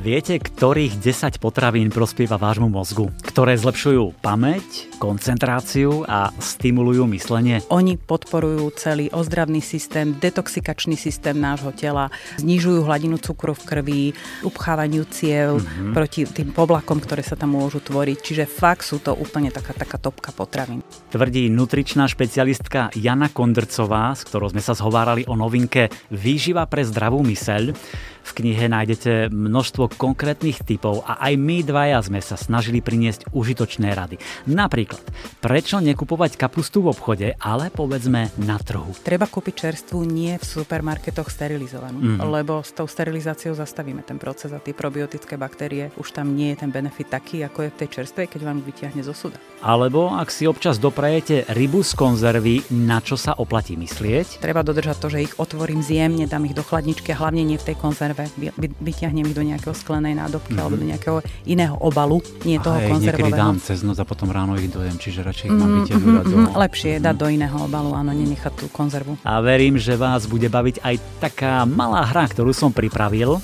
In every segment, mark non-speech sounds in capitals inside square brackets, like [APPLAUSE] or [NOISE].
Viete, ktorých 10 potravín prospieva vášmu mozgu? Ktoré zlepšujú pamäť, koncentráciu a stimulujú myslenie? Oni podporujú celý ozdravný systém, detoxikačný systém nášho tela, znižujú hladinu cukru v krvi, upchávaniu ciev mm-hmm. proti tým poblakom, ktoré sa tam môžu tvoriť. Čiže fakt sú to úplne taká, taká topka potravín. Tvrdí nutričná špecialistka Jana Kondrcová, s ktorou sme sa zhovárali o novinke Výživa pre zdravú myseľ. V knihe nájdete množstvo konkrétnych typov a aj my dvaja sme sa snažili priniesť užitočné rady. Napríklad, prečo nekupovať kapustu v obchode, ale povedzme na trhu. Treba kúpiť čerstvú nie v supermarketoch sterilizovanú, mm-hmm. lebo s tou sterilizáciou zastavíme ten proces a tie probiotické baktérie už tam nie je ten benefit taký, ako je v tej čerstvej, keď vám vyťahne zo suda. Alebo ak si občas doprajete rybu z konzervy, na čo sa oplatí myslieť? Treba dodržať to, že ich otvorím zjemne, dám ich do chladničky a hlavne nie v tej konzerve. Vyťahnem ich do nejakého sklenej nádobky mm-hmm. alebo do nejakého iného obalu, nie toho Aj, konzervového. Niekedy dám cez noc a potom ráno ich dojem, čiže radšej ich mám mm-hmm, mm-hmm, do... Lepšie je dať do iného obalu, áno, nenechať tú konzervu. A verím, že vás bude baviť aj taká malá hra, ktorú som pripravil.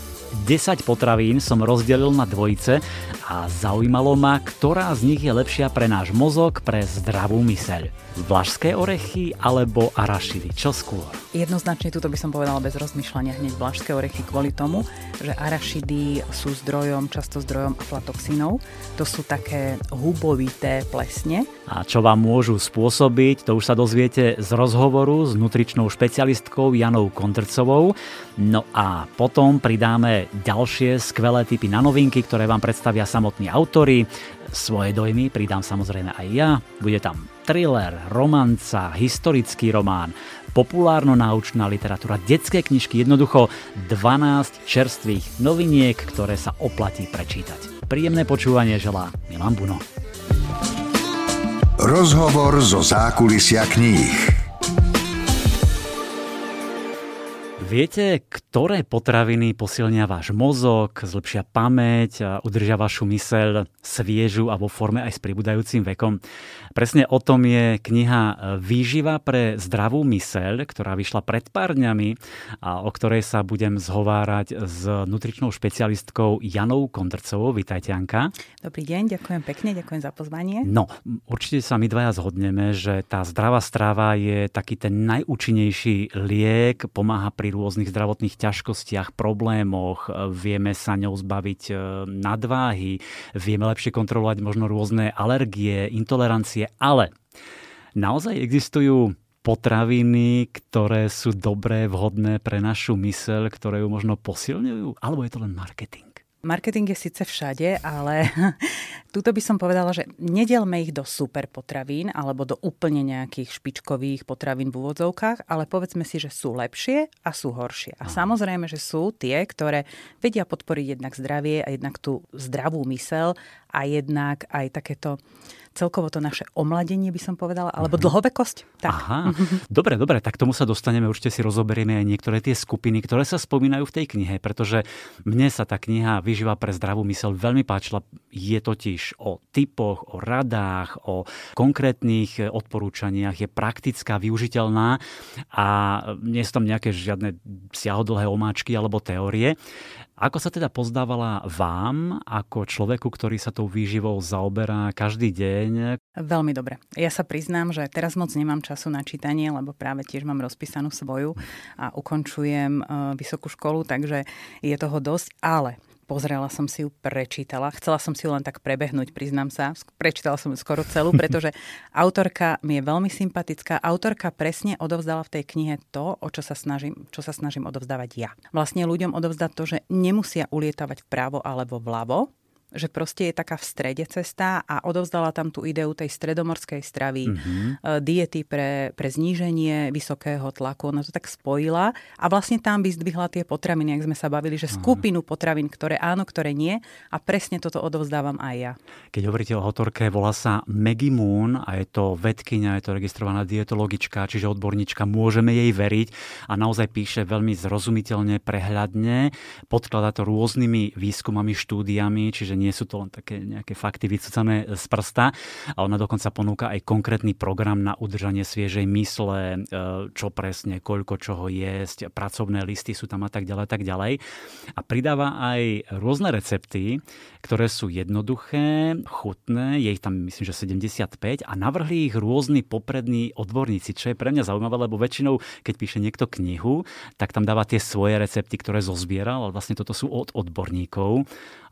10 potravín som rozdelil na dvojice a zaujímalo ma, ktorá z nich je lepšia pre náš mozog, pre zdravú myseľ. Vlašské orechy alebo arašidy? Čo skôr? Jednoznačne tuto by som povedala bez rozmýšľania hneď vlašské orechy kvôli tomu, že arašidy sú zdrojom, často zdrojom aflatoxinov. To sú také hubovité plesne. A čo vám môžu spôsobiť, to už sa dozviete z rozhovoru s nutričnou špecialistkou Janou Kondrcovou. No a potom pridáme ďalšie skvelé typy na novinky, ktoré vám predstavia samotní autory. Svoje dojmy pridám samozrejme aj ja. Bude tam thriller, romanca, historický román, populárno-naučná literatúra, detské knižky, jednoducho 12 čerstvých noviniek, ktoré sa oplatí prečítať. Príjemné počúvanie želá Milan Buno. Rozhovor zo zákulisia kníh. Viete, ktoré potraviny posilnia váš mozog, zlepšia pamäť a udržia vašu myseľ sviežu a vo forme aj s pribúdajúcim vekom? Presne o tom je kniha Výživa pre zdravú myseľ, ktorá vyšla pred pár dňami a o ktorej sa budem zhovárať s nutričnou špecialistkou Janou Kondrcovou. Vítajte, Janka. Dobrý deň, ďakujem pekne, ďakujem za pozvanie. No, určite sa my dvaja zhodneme, že tá zdravá strava je taký ten najúčinnejší liek, pomáha pri rôznych zdravotných ťažkostiach, problémoch, vieme sa ňou zbaviť e, nadváhy, vieme lepšie kontrolovať možno rôzne alergie, intolerancie, ale naozaj existujú potraviny, ktoré sú dobré, vhodné pre našu myseľ, ktoré ju možno posilňujú? Alebo je to len marketing? Marketing je síce všade, ale [LAUGHS] tuto by som povedala, že nedelme ich do super potravín alebo do úplne nejakých špičkových potravín v úvodzovkách, ale povedzme si, že sú lepšie a sú horšie. A samozrejme, že sú tie, ktoré vedia podporiť jednak zdravie a jednak tú zdravú mysel a jednak aj takéto celkovo to naše omladenie, by som povedala, alebo dlhovekosť. Tak. Aha, dobre, dobre, tak tomu sa dostaneme, určite si rozoberieme aj niektoré tie skupiny, ktoré sa spomínajú v tej knihe, pretože mne sa tá kniha Vyživa pre zdravú mysel veľmi páčila. Je totiž o typoch, o radách, o konkrétnych odporúčaniach, je praktická, využiteľná a nie sú tam nejaké žiadne siahodlhé omáčky alebo teórie. Ako sa teda pozdávala vám, ako človeku, ktorý sa tou výživou zaoberá každý deň? Veľmi dobre. Ja sa priznám, že teraz moc nemám času na čítanie, lebo práve tiež mám rozpísanú svoju a ukončujem eh, vysokú školu, takže je toho dosť, ale Pozrela som si ju, prečítala. Chcela som si ju len tak prebehnúť, priznám sa. Prečítala som ju skoro celú, [LAUGHS] pretože autorka mi je veľmi sympatická. Autorka presne odovzdala v tej knihe to, o čo sa snažím, čo sa snažím odovzdávať ja. Vlastne ľuďom odovzdať to, že nemusia ulietavať vpravo alebo vľavo, že proste je taká v strede cesta a odovzdala tam tú ideu tej stredomorskej stravy, mm-hmm. diety pre, pre zníženie vysokého tlaku. Ona to tak spojila a vlastne tam by zdvihla tie potraviny, ak sme sa bavili, že skupinu potravín, ktoré áno, ktoré nie a presne toto odovzdávam aj ja. Keď hovoríte o autorke, volá sa Maggie Moon a je to vedkynia, je to registrovaná dietologička, čiže odborníčka, môžeme jej veriť a naozaj píše veľmi zrozumiteľne, prehľadne, podkladá to rôznymi výskumami, štúdiami, čiže nie sú to len také nejaké fakty vycúcané z prsta. A ona dokonca ponúka aj konkrétny program na udržanie sviežej mysle, e, čo presne, koľko čoho jesť, pracovné listy sú tam a tak ďalej, tak ďalej. A pridáva aj rôzne recepty, ktoré sú jednoduché, chutné, je ich tam myslím, že 75 a navrhli ich rôzni poprední odborníci, čo je pre mňa zaujímavé, lebo väčšinou, keď píše niekto knihu, tak tam dáva tie svoje recepty, ktoré zozbieral, ale vlastne toto sú od odborníkov.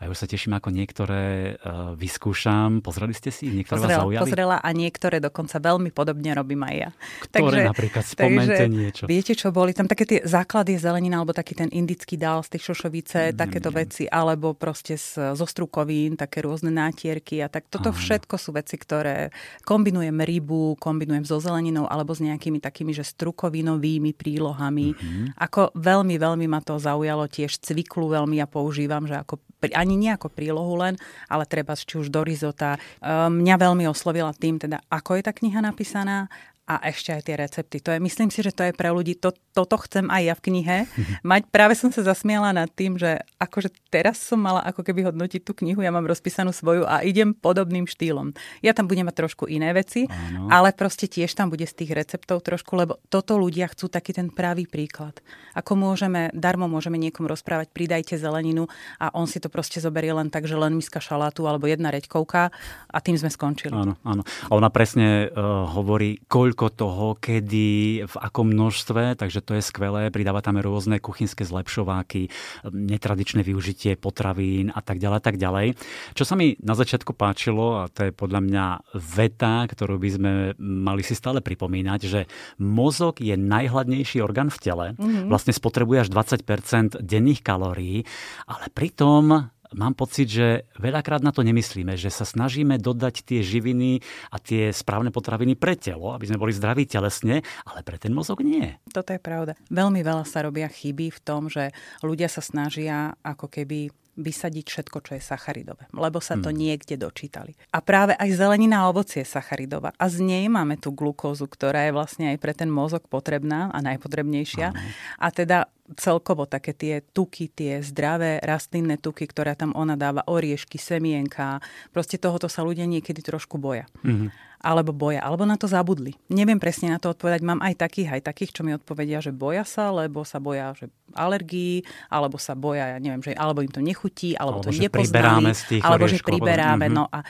A ja už sa teším, ako niektoré uh, vyskúšam. Pozreli ste si? Niektoré pozrela, vás zaujali? Pozrela a niektoré dokonca veľmi podobne robím aj ja. Ktoré takže, napríklad? Spomente takže, niečo. Viete, čo boli? Tam také tie základy zelenina, alebo taký ten indický dál z tej šošovice, mm, takéto mm. veci, alebo proste z, zo strukovín, také rôzne nátierky a tak. Toto Aha. všetko sú veci, ktoré kombinujem rybu, kombinujem so zeleninou alebo s nejakými takými, že strukovinovými prílohami. Mm-hmm. Ako veľmi, veľmi ma to zaujalo tiež cviklu veľmi ja používam, že ako ani nie ako prílohu len, ale treba či už do rizota. Ehm, mňa veľmi oslovila tým, teda ako je tá kniha napísaná a ešte aj tie recepty. To je, myslím si, že to je pre ľudí, to, toto chcem aj ja v knihe. [LAUGHS] Mať, práve som sa zasmiala nad tým, že akože teraz som mala ako keby hodnotiť tú knihu, ja mám rozpísanú svoju a idem podobným štýlom. Ja tam budem mať trošku iné veci, Áno. ale proste tiež tam bude z tých receptov trošku, lebo toto ľudia chcú taký ten pravý príklad. Ako môžeme, darmo môžeme niekomu rozprávať, pridajte zeleninu a on si to proste zoberie len tak, že len miska šalátu alebo jedna reďkovka a tým sme skončili. Áno, áno. A ona presne uh, hovorí, koľko koľko toho, kedy, v akom množstve, takže to je skvelé. Pridáva tam rôzne kuchynské zlepšováky, netradičné využitie potravín a tak ďalej, tak ďalej. Čo sa mi na začiatku páčilo, a to je podľa mňa veta, ktorú by sme mali si stále pripomínať, že mozog je najhladnejší orgán v tele. Mm-hmm. Vlastne spotrebuje až 20% denných kalórií, ale pritom mám pocit, že veľakrát na to nemyslíme, že sa snažíme dodať tie živiny a tie správne potraviny pre telo, aby sme boli zdraví telesne, ale pre ten mozog nie. Toto je pravda. Veľmi veľa sa robia chyby v tom, že ľudia sa snažia ako keby vysadiť všetko, čo je sacharidové, lebo sa to hmm. niekde dočítali. A práve aj zelenina a ovocie je sacharidová. A z nej máme tú glukózu, ktorá je vlastne aj pre ten mozog potrebná a najpotrebnejšia. Aha. A teda celkovo také tie tuky, tie zdravé rastlinné tuky, ktoré tam ona dáva, oriešky, semienka, proste tohoto sa ľudia niekedy trošku boja. Mm-hmm alebo boja, alebo na to zabudli. Neviem presne na to odpovedať. Mám aj takých, aj takých, čo mi odpovedia, že boja sa, lebo sa boja že alergií, alebo sa boja, ja neviem, že alebo im to nechutí, alebo, alebo to nepoznali, alebo že priberáme. Mm-hmm. No a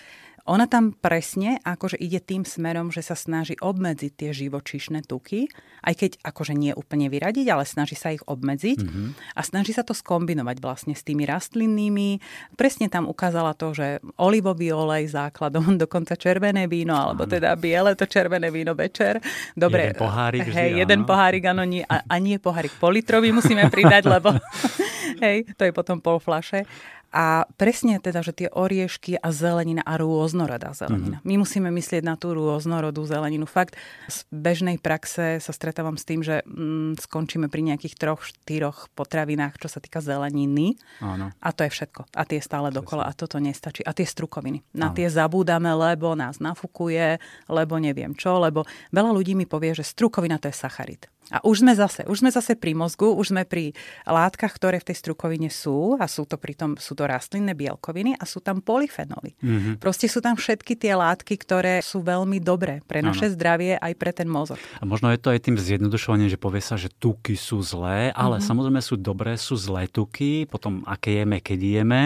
ona tam presne akože ide tým smerom, že sa snaží obmedziť tie živočíšne tuky, aj keď akože nie úplne vyradiť, ale snaží sa ich obmedziť mm-hmm. a snaží sa to skombinovať vlastne s tými rastlinnými. Presne tam ukázala to, že olivový olej základom, [LAUGHS] dokonca červené víno, alebo teda biele to červené víno večer. Dobre, jeden pohárik hej, vždy, jeden áno. pohárik, áno, nie, a, a nie pohárik politrový musíme pridať, lebo [LAUGHS] hej, to je potom pol flaše. A presne teda, že tie oriešky a zelenina a rôznorodá zelenina. Mm-hmm. My musíme myslieť na tú rôznorodú zeleninu. Fakt, z bežnej praxe sa stretávam s tým, že mm, skončíme pri nejakých troch, štyroch potravinách, čo sa týka zeleniny. Áno. A to je všetko. A tie stále dokola. A toto nestačí. A tie strukoviny. Na Áno. tie zabúdame, lebo nás nafukuje, lebo neviem čo, lebo veľa ľudí mi povie, že strukovina to je sacharid. A už sme zase, už sme zase pri mozgu, už sme pri látkach, ktoré v tej strukovine sú a sú to pritom, sú to rastlinné bielkoviny a sú tam polyfenoly. Mm-hmm. Proste sú tam všetky tie látky, ktoré sú veľmi dobré pre naše ano. zdravie aj pre ten mozog. A možno je to aj tým zjednodušovaním, že povie sa, že tuky sú zlé, ale mm-hmm. samozrejme sú dobré, sú zlé tuky, potom aké jeme, keď jeme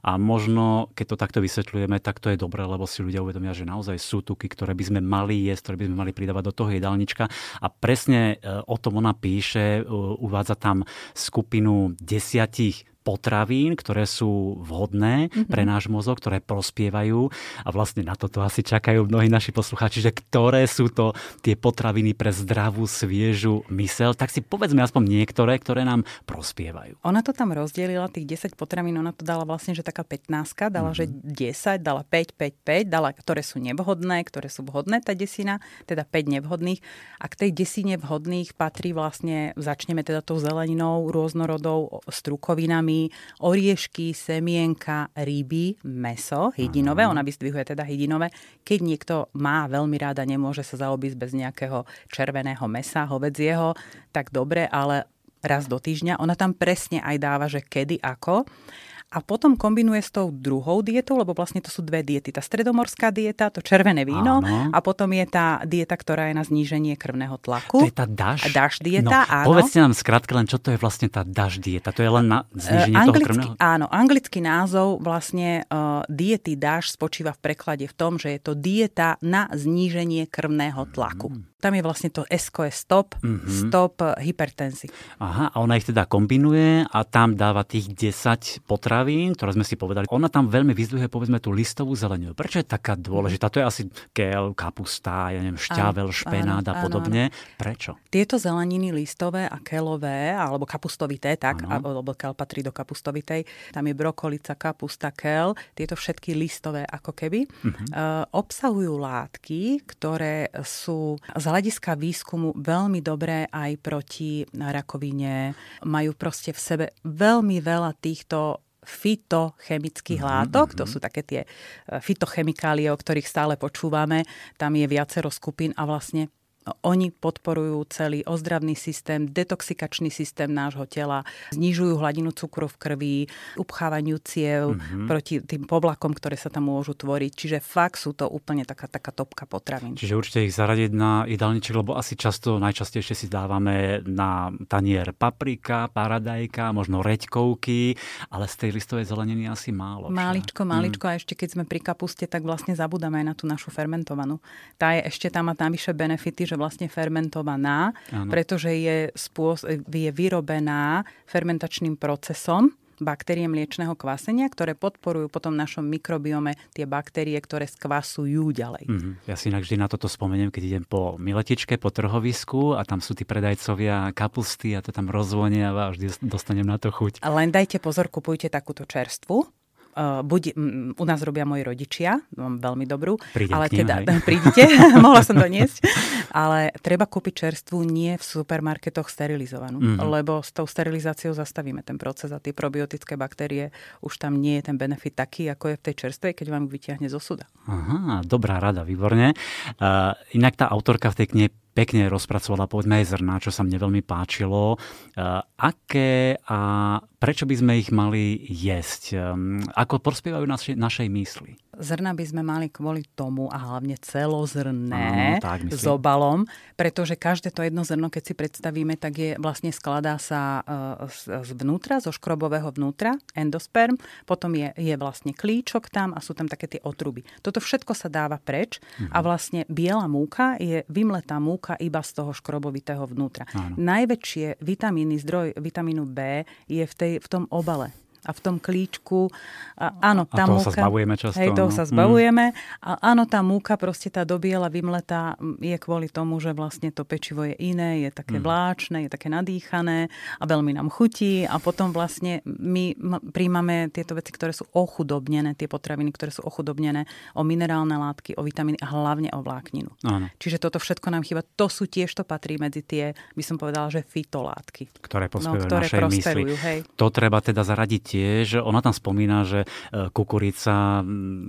a možno, keď to takto vysvetľujeme, tak to je dobré, lebo si ľudia uvedomia, že naozaj sú tuky, ktoré by sme mali jesť, ktoré by sme mali pridávať do toho jedálnička a presne e, o tom ona píše, uvádza tam skupinu desiatich potravín, ktoré sú vhodné mm-hmm. pre náš mozog, ktoré prospievajú a vlastne na toto asi čakajú mnohí naši poslucháči, že ktoré sú to tie potraviny pre zdravú, sviežu mysel, tak si povedzme aspoň niektoré, ktoré nám prospievajú. Ona to tam rozdelila, tých 10 potravín, ona to dala vlastne, že taká 15, dala, mm-hmm. že 10, dala 5, 5, 5, dala, ktoré sú nevhodné, ktoré sú vhodné, tá desina, teda 5 nevhodných. A k tej desine vhodných patrí vlastne, začneme teda tou zeleninou, rôznorodou, strukovinami, zeleniny, oriešky, semienka, ryby, meso, hydinové, ona vyzdvihuje teda hydinové. Keď niekto má veľmi ráda, nemôže sa zaobísť bez nejakého červeného mesa, hovedzieho, tak dobre, ale raz do týždňa. Ona tam presne aj dáva, že kedy, ako. A potom kombinuje s tou druhou dietou, lebo vlastne to sú dve diety. Tá stredomorská dieta, to červené víno áno. a potom je tá dieta, ktorá je na zníženie krvného tlaku. To je tá daš? Daš dieta, no, áno. Povedzte nám skratke len, čo to je vlastne tá daš dieta. To je len na zníženie uh, toho krvného? Áno, anglický názov vlastne uh, diety daš spočíva v preklade v tom, že je to dieta na zníženie krvného tlaku. Mm. Tam je vlastne to SKS stop, mm-hmm. stop hypertenzii. Aha, a ona ich teda kombinuje a tam dáva tých 10 potravín, ktoré sme si povedali. Ona tam veľmi vyzdvihuje povedzme tú listovú zeleninu. Prečo je taká dôležitá? To je asi kel, kapusta, ja neviem, šťavel, áno, špenát a podobne. Áno. Prečo? Tieto zeleniny listové a kelové, alebo kapustovité, tak, áno. alebo kel patrí do kapustovitej, tam je brokolica, kapusta, kel, tieto všetky listové ako keby, mm-hmm. uh, obsahujú látky, ktoré sú z hľadiska výskumu veľmi dobré aj proti rakovine. Majú proste v sebe veľmi veľa týchto fitochemických mm-hmm. látok, to mhm. sú také tie eh, fitochemikálie, o ktorých stále počúvame. Tam je viacero skupín a vlastne oni podporujú celý ozdravný systém, detoxikačný systém nášho tela, znižujú hladinu cukru v krvi, upchávaniu ciev mm-hmm. proti tým povlakom, ktoré sa tam môžu tvoriť. Čiže fakt sú to úplne taká, taká topka potravín. Čiže určite ich zaradiť na jedálniček, lebo asi často, najčastejšie si dávame na tanier paprika, paradajka, možno reďkovky, ale z tej listovej zeleniny asi málo. Máličko, máličko. Mm. A ešte keď sme pri kapuste, tak vlastne zabudáme aj na tú našu fermentovanú. Tá je ešte tam má navyše benefity, že vlastne fermentovaná, ano. pretože je, spôs- je vyrobená fermentačným procesom, baktérie mliečného kvasenia, ktoré podporujú potom v našom mikrobiome tie baktérie, ktoré skvasujú ďalej. Mm-hmm. Ja si inak vždy na toto spomeniem, keď idem po miletičke, po trhovisku a tam sú tí predajcovia kapusty a to tam rozvoniava a vždy dostanem na to chuť. Len dajte pozor, kupujte takúto čerstvu, buď um, u nás robia moji rodičia, mám veľmi dobrú, Prídem ale ním, teda [LAUGHS] prídite, [LAUGHS] mohla som doniesť, ale treba kúpiť čerstvu nie v supermarketoch sterilizovanú, mm-hmm. lebo s tou sterilizáciou zastavíme ten proces a tie probiotické baktérie už tam nie je ten benefit taký, ako je v tej čerstvej, keď vám vyťahne zo suda. Aha, dobrá rada, výborne. Uh, inak tá autorka v tej knihe pekne rozpracovala povedzme aj zrná, čo sa mne veľmi páčilo. Uh, aké a prečo by sme ich mali jesť? Um, ako prospievajú našej, našej mysli? Zrna by sme mali kvôli tomu a hlavne celozrné Áno, tak, s obalom, pretože každé to jedno zrno, keď si predstavíme, tak je vlastne skladá sa uh, zvnútra, zo škrobového vnútra, endosperm, potom je, je vlastne klíčok tam a sú tam také tie otruby. Toto všetko sa dáva preč uh-huh. a mhm. vlastne biela múka je vymletá múka iba z toho škrobovitého vnútra. Áno. Najväčšie vitamíny, zdroj vitamínu B je v, tej, v tom obale a v tom klíčku. A, áno, tá a toho múka, sa zbavujeme často. Hej, toho no. sa zbavujeme. Mm. A áno, tá múka, proste tá dobiela, vymletá je kvôli tomu, že vlastne to pečivo je iné, je také mm. vláčne, je také nadýchané a veľmi nám chutí a potom vlastne my príjmame tieto veci, ktoré sú ochudobnené, tie potraviny, ktoré sú ochudobnené o minerálne látky, o vitamíny a hlavne o vlákninu. Áno. Čiže toto všetko nám chýba. To sú tiež, to patrí medzi tie, by som povedala, že fitolátky. Ktoré, no, ktoré našej mysli. Hej. To treba teda zaradiť tiež, ona tam spomína, že e, kukurica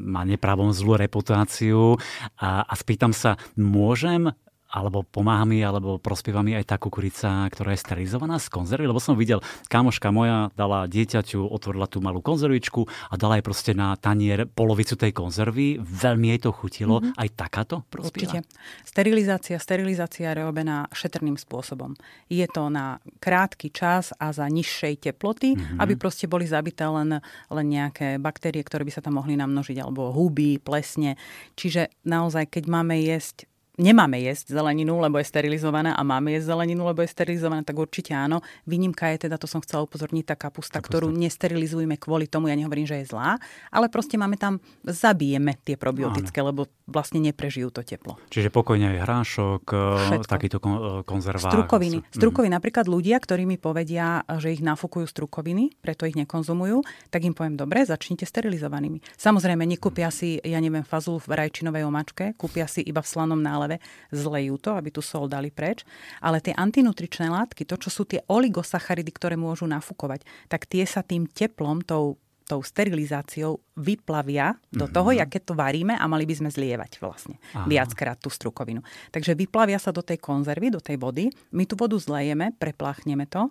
má nepravom zlú reputáciu. A, a spýtam sa, môžem alebo pomáha mi, alebo prospieva mi aj tá kukurica, ktorá je sterilizovaná z konzervy, lebo som videl, kamoška moja dala dieťaťu, otvorila tú malú konzervičku a dala jej proste na tanier polovicu tej konzervy, veľmi jej to chutilo, mm-hmm. aj takáto prospieva? Určite. Sterilizácia, sterilizácia je robená šetrným spôsobom. Je to na krátky čas a za nižšej teploty, mm-hmm. aby proste boli zabité len, len nejaké baktérie, ktoré by sa tam mohli namnožiť, alebo huby, plesne. Čiže naozaj, keď máme jesť nemáme jesť zeleninu, lebo je sterilizovaná a máme jesť zeleninu, lebo je sterilizovaná, tak určite áno. Výnimka je teda, to som chcela upozorniť, tá kapusta, kapusta. ktorú nesterilizujeme kvôli tomu, ja nehovorím, že je zlá, ale proste máme tam, zabijeme tie probiotické, áno. lebo vlastne neprežijú to teplo. Čiže pokojne aj hrášok, e, Všetko. takýto e, konzervák. Strukoviny. Mhm. Strukoviny, mm. napríklad ľudia, ktorí mi povedia, že ich nafúkujú strukoviny, preto ich nekonzumujú, tak im poviem, dobre, začnite sterilizovanými. Samozrejme, nekúpia si, ja neviem, fazul v rajčinovej omačke, kúpia si iba v slanom nále náplave, zlejú to, aby tú sol dali preč. Ale tie antinutričné látky, to, čo sú tie oligosacharidy, ktoré môžu nafúkovať, tak tie sa tým teplom, tou tou sterilizáciou vyplavia do toho, mm-hmm. keď to varíme a mali by sme zlievať vlastne Aha. viackrát tú strukovinu. Takže vyplavia sa do tej konzervy, do tej vody. My tú vodu zlejeme, prepláchneme to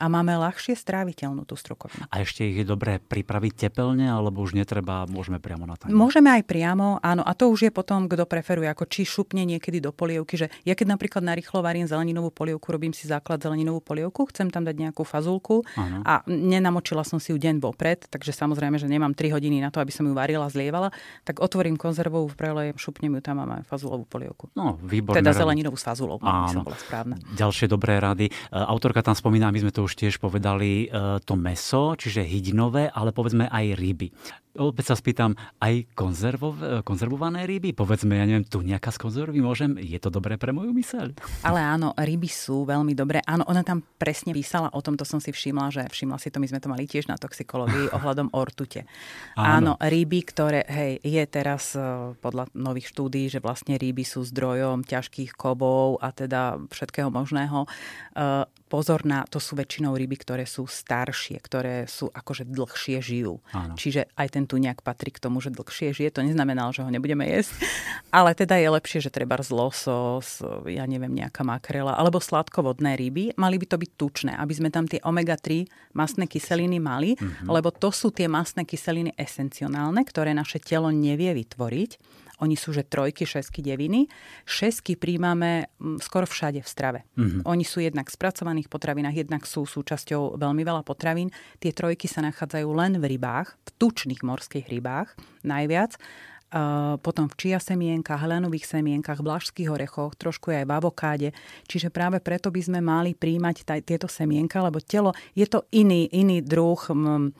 a máme ľahšie stráviteľnú tú strukovinu. A ešte ich je dobré pripraviť tepelne, alebo už netreba, môžeme priamo na tanier? Môžeme aj priamo, áno. A to už je potom, kto preferuje, ako či šupne niekedy do polievky, že ja keď napríklad narýchlo varím zeleninovú polievku, robím si základ zeleninovú polievku, chcem tam dať nejakú fazulku ano. a nenamočila som si ju deň vopred, takže samozrejme, že nemám 3 hodiny na to, aby som ju varila, zlievala, tak otvorím konzervovú prelejem, šupnem ju tam a máme fazulovú polievku. No, výborné. Teda zeleninovú s fazulou, áno. bola správna. Ďalšie dobré rady. E, autorka tam spomína, my sme to už tiež povedali, e, to meso, čiže hydinové, ale povedzme aj ryby. Opäť sa spýtam, aj konzervov, konzervované ryby? Povedzme, ja neviem, tu nejaká z konzervy môžem? Je to dobré pre moju myseľ? Ale áno, ryby sú veľmi dobré. Áno, ona tam presne písala o tomto som si všimla, že všimla si to, my sme to mali tiež na toxikológii [LAUGHS] ohľadom ortute. Áno. áno, ryby, ktoré, hej, je teraz e, podľa nových štúdí, že vlastne ryby sú zdrojom ťažkých kovov a teda všetkého možného. E, pozor na, to sú väčšinou ryby, ktoré sú staršie, ktoré sú akože dlhšie žijú. Áno. Čiže aj ten tuniak patrí k tomu, že dlhšie žije. To neznamená, že ho nebudeme jesť. Ale teda je lepšie, že treba z losos, ja neviem, nejaká makrela, alebo sladkovodné ryby. Mali by to byť tučné, aby sme tam tie omega-3 masné kyseliny mali, mm-hmm. lebo to sú tie masné kyseliny esencionálne, ktoré naše telo nevie vytvoriť oni sú, že trojky, šesky, deviny. Šesky príjmame mm, skoro všade v strave. Mm-hmm. Oni sú jednak v spracovaných potravinách, jednak sú súčasťou veľmi veľa potravín. Tie trojky sa nachádzajú len v rybách, v tučných morských rybách najviac. Potom v čia semienkach, helenových semienkach, blažských orechoch, trošku aj v avokáde. Čiže práve preto by sme mali príjmať taj, tieto semienka, lebo telo je to iný, iný druh um,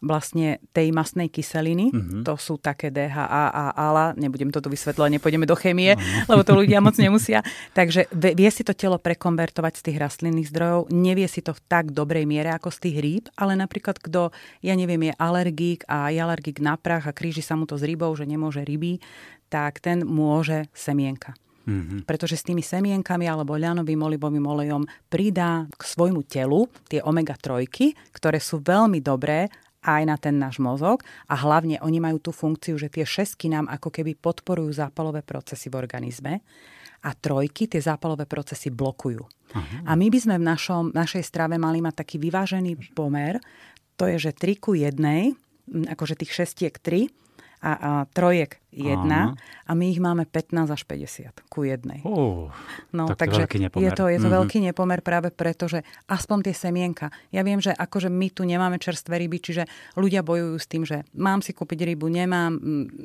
vlastne tej masnej kyseliny. Mm-hmm. To sú také DHA a ALA. Nebudem toto vysvetľovať, nepôjdeme do chémie, mm-hmm. lebo to ľudia moc nemusia. Takže vie si to telo prekonvertovať z tých rastlinných zdrojov. Nevie si to v tak dobrej miere ako z tých rýb, ale napríklad kto, ja neviem, je alergík a je alergík na prach a kríži sa mu to s rybou, že nemôže ryby, tak ten môže semienka. Mm-hmm. Pretože s tými semienkami alebo ľanovým olivovým olejom pridá k svojmu telu tie omega-3, ktoré sú veľmi dobré aj na ten náš mozog a hlavne oni majú tú funkciu, že tie šesky nám ako keby podporujú zápalové procesy v organizme a trojky tie zápalové procesy blokujú. Aha. A my by sme v našom, našej strave mali mať taký vyvážený pomer, to je, že 3 ku 1, akože tých šestiek 3 a, a trojek jedna a my ich máme 15 až 50 ku jednej. Uh, no, tak takže to je to, je to mm-hmm. veľký nepomer práve preto, že aspoň tie semienka. Ja viem, že akože my tu nemáme čerstvé ryby, čiže ľudia bojujú s tým, že mám si kúpiť rybu, nemám.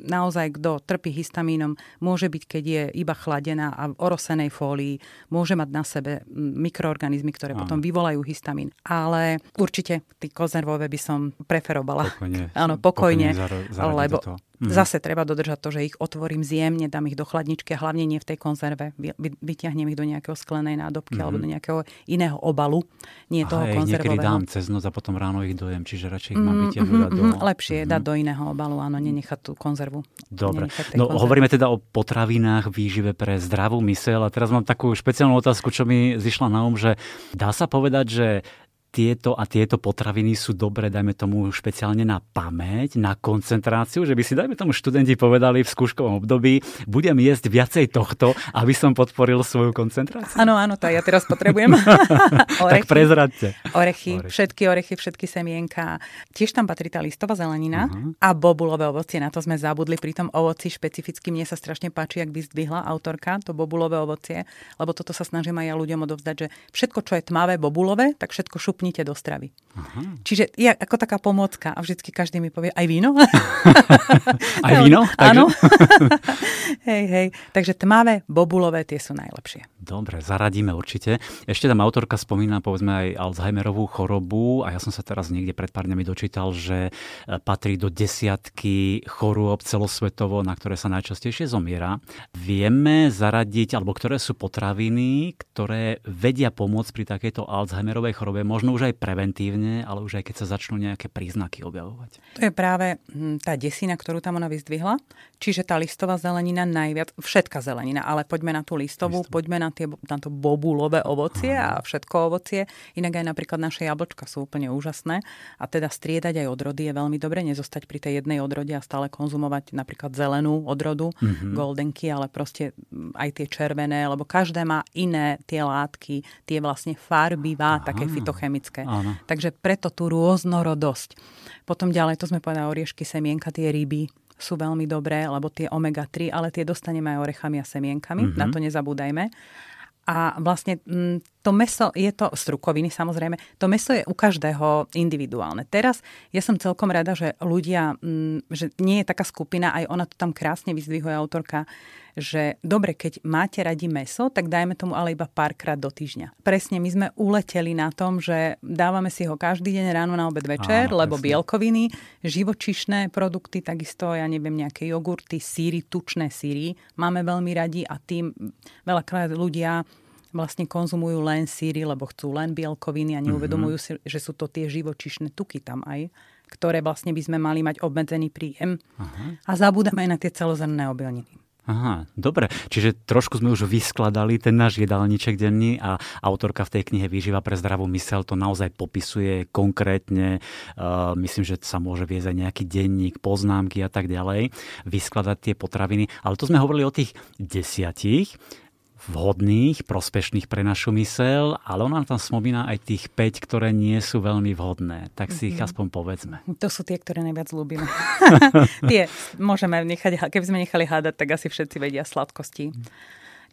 Naozaj, kto trpí histamínom, môže byť, keď je iba chladená a v orosenej fólii, môže mať na sebe mikroorganizmy, ktoré Áno. potom vyvolajú histamín. Ale určite tí konzervové by som preferovala. Pokojne. [LAUGHS] Áno, pokojne, pokojne lebo Mm. Zase treba dodržať to, že ich otvorím zjemne, dám ich do chladničky a hlavne nie v tej konzerve. Vyťahnem ich do nejakého sklenej nádobky mm. alebo do nejakého iného obalu, nie Aha, toho konzervového. Niekedy dám cez noc a potom ráno ich dojem, čiže radšej ich mám mm, vyťahnuť mm, do... Mm, lepšie mm. dať do iného obalu, áno, nenechať tú konzervu. Dobre, no konzervu. hovoríme teda o potravinách, výžive pre zdravú mysel a teraz mám takú špeciálnu otázku, čo mi zišla na um, že dá sa povedať, že tieto a tieto potraviny sú dobré, dajme tomu špeciálne na pamäť, na koncentráciu, že by si, dajme tomu, študenti povedali v skúškovom období, budem jesť viacej tohto, aby som podporil svoju koncentráciu. Áno, áno, to ja teraz potrebujem. [LAUGHS] tak prezradte. Orechy, orechy, všetky orechy, všetky semienka. Tiež tam patrí tá listová zelenina uh-huh. a bobulové ovocie. Na to sme zabudli pri tom ovoci špecificky. Mne sa strašne páči, ak vyzdvihla autorka to bobulové ovocie, lebo toto sa snažím aj ja ľuďom odovzdať, že všetko, čo je tmavé bobulové, tak všetko šupne šupnite do stravy. Aha. Čiže je ako taká pomocka a vždycky každý mi povie, aj víno? [LAUGHS] aj [LAUGHS] víno? Áno. [LAUGHS] hej, hej. Takže tmavé, bobulové, tie sú najlepšie. Dobre, zaradíme určite. Ešte tam autorka spomína povedzme aj Alzheimerovú chorobu a ja som sa teraz niekde pred pár dňami dočítal, že e, patrí do desiatky chorôb celosvetovo, na ktoré sa najčastejšie zomiera. Vieme zaradiť, alebo ktoré sú potraviny, ktoré vedia pomôcť pri takejto Alzheimerovej chorobe, možno už aj preventívne, ale už aj keď sa začnú nejaké príznaky objavovať. To je práve hm, tá desina, ktorú tam ona vyzdvihla. Čiže tá listová zelenina najviac, všetka zelenina, ale poďme na tú listovú, Listovú. poďme na tie, na to bobulové ovocie Aha. a všetko ovocie. Inak aj napríklad naše jablčka sú úplne úžasné. A teda striedať aj odrody je veľmi dobre, nezostať pri tej jednej odrode a stále konzumovať napríklad zelenú odrodu, mm-hmm. goldenky, ale proste aj tie červené, lebo každé má iné tie látky, tie vlastne farbivá, také fitochemické. Áno. Takže preto tú rôznorodosť. Potom ďalej, to sme povedali, oriešky, semienka, tie ryby, sú veľmi dobré, lebo tie omega-3, ale tie dostaneme aj orechami a semienkami, mm-hmm. na to nezabúdajme. A vlastne mm, to meso je to, strukoviny samozrejme, to meso je u každého individuálne. Teraz ja som celkom rada, že ľudia, mm, že nie je taká skupina, aj ona to tam krásne vyzdvihuje autorka, že dobre, keď máte radi meso, tak dajme tomu ale iba párkrát do týždňa. Presne, my sme uleteli na tom, že dávame si ho každý deň ráno na obed večer, Áno, lebo presne. bielkoviny, živočišné produkty, takisto, ja neviem, nejaké jogurty, síry, tučné síry máme veľmi radi a tým veľakrát ľudia vlastne konzumujú len síry, lebo chcú len bielkoviny a neuvedomujú mm-hmm. si, že sú to tie živočišné tuky tam aj ktoré vlastne by sme mali mať obmedzený príjem. Aha. A zabúdame aj na tie celozrnné obilniny. Aha, dobre. Čiže trošku sme už vyskladali ten náš jedálniček denný a autorka v tej knihe Výživa pre zdravú mysel to naozaj popisuje konkrétne. Uh, myslím, že sa môže viesť aj nejaký denník, poznámky a tak ďalej, vyskladať tie potraviny. Ale to sme hovorili o tých desiatich vhodných, prospešných pre našu mysel, ale ona tam spomína aj tých 5, ktoré nie sú veľmi vhodné. Tak si mm-hmm. ich mhm. aspoň povedzme. To sú tie, ktoré najviac ľúbime. [LAUGHS] tie môžeme nechať, keby sme nechali hádať, tak asi všetci vedia sladkosti.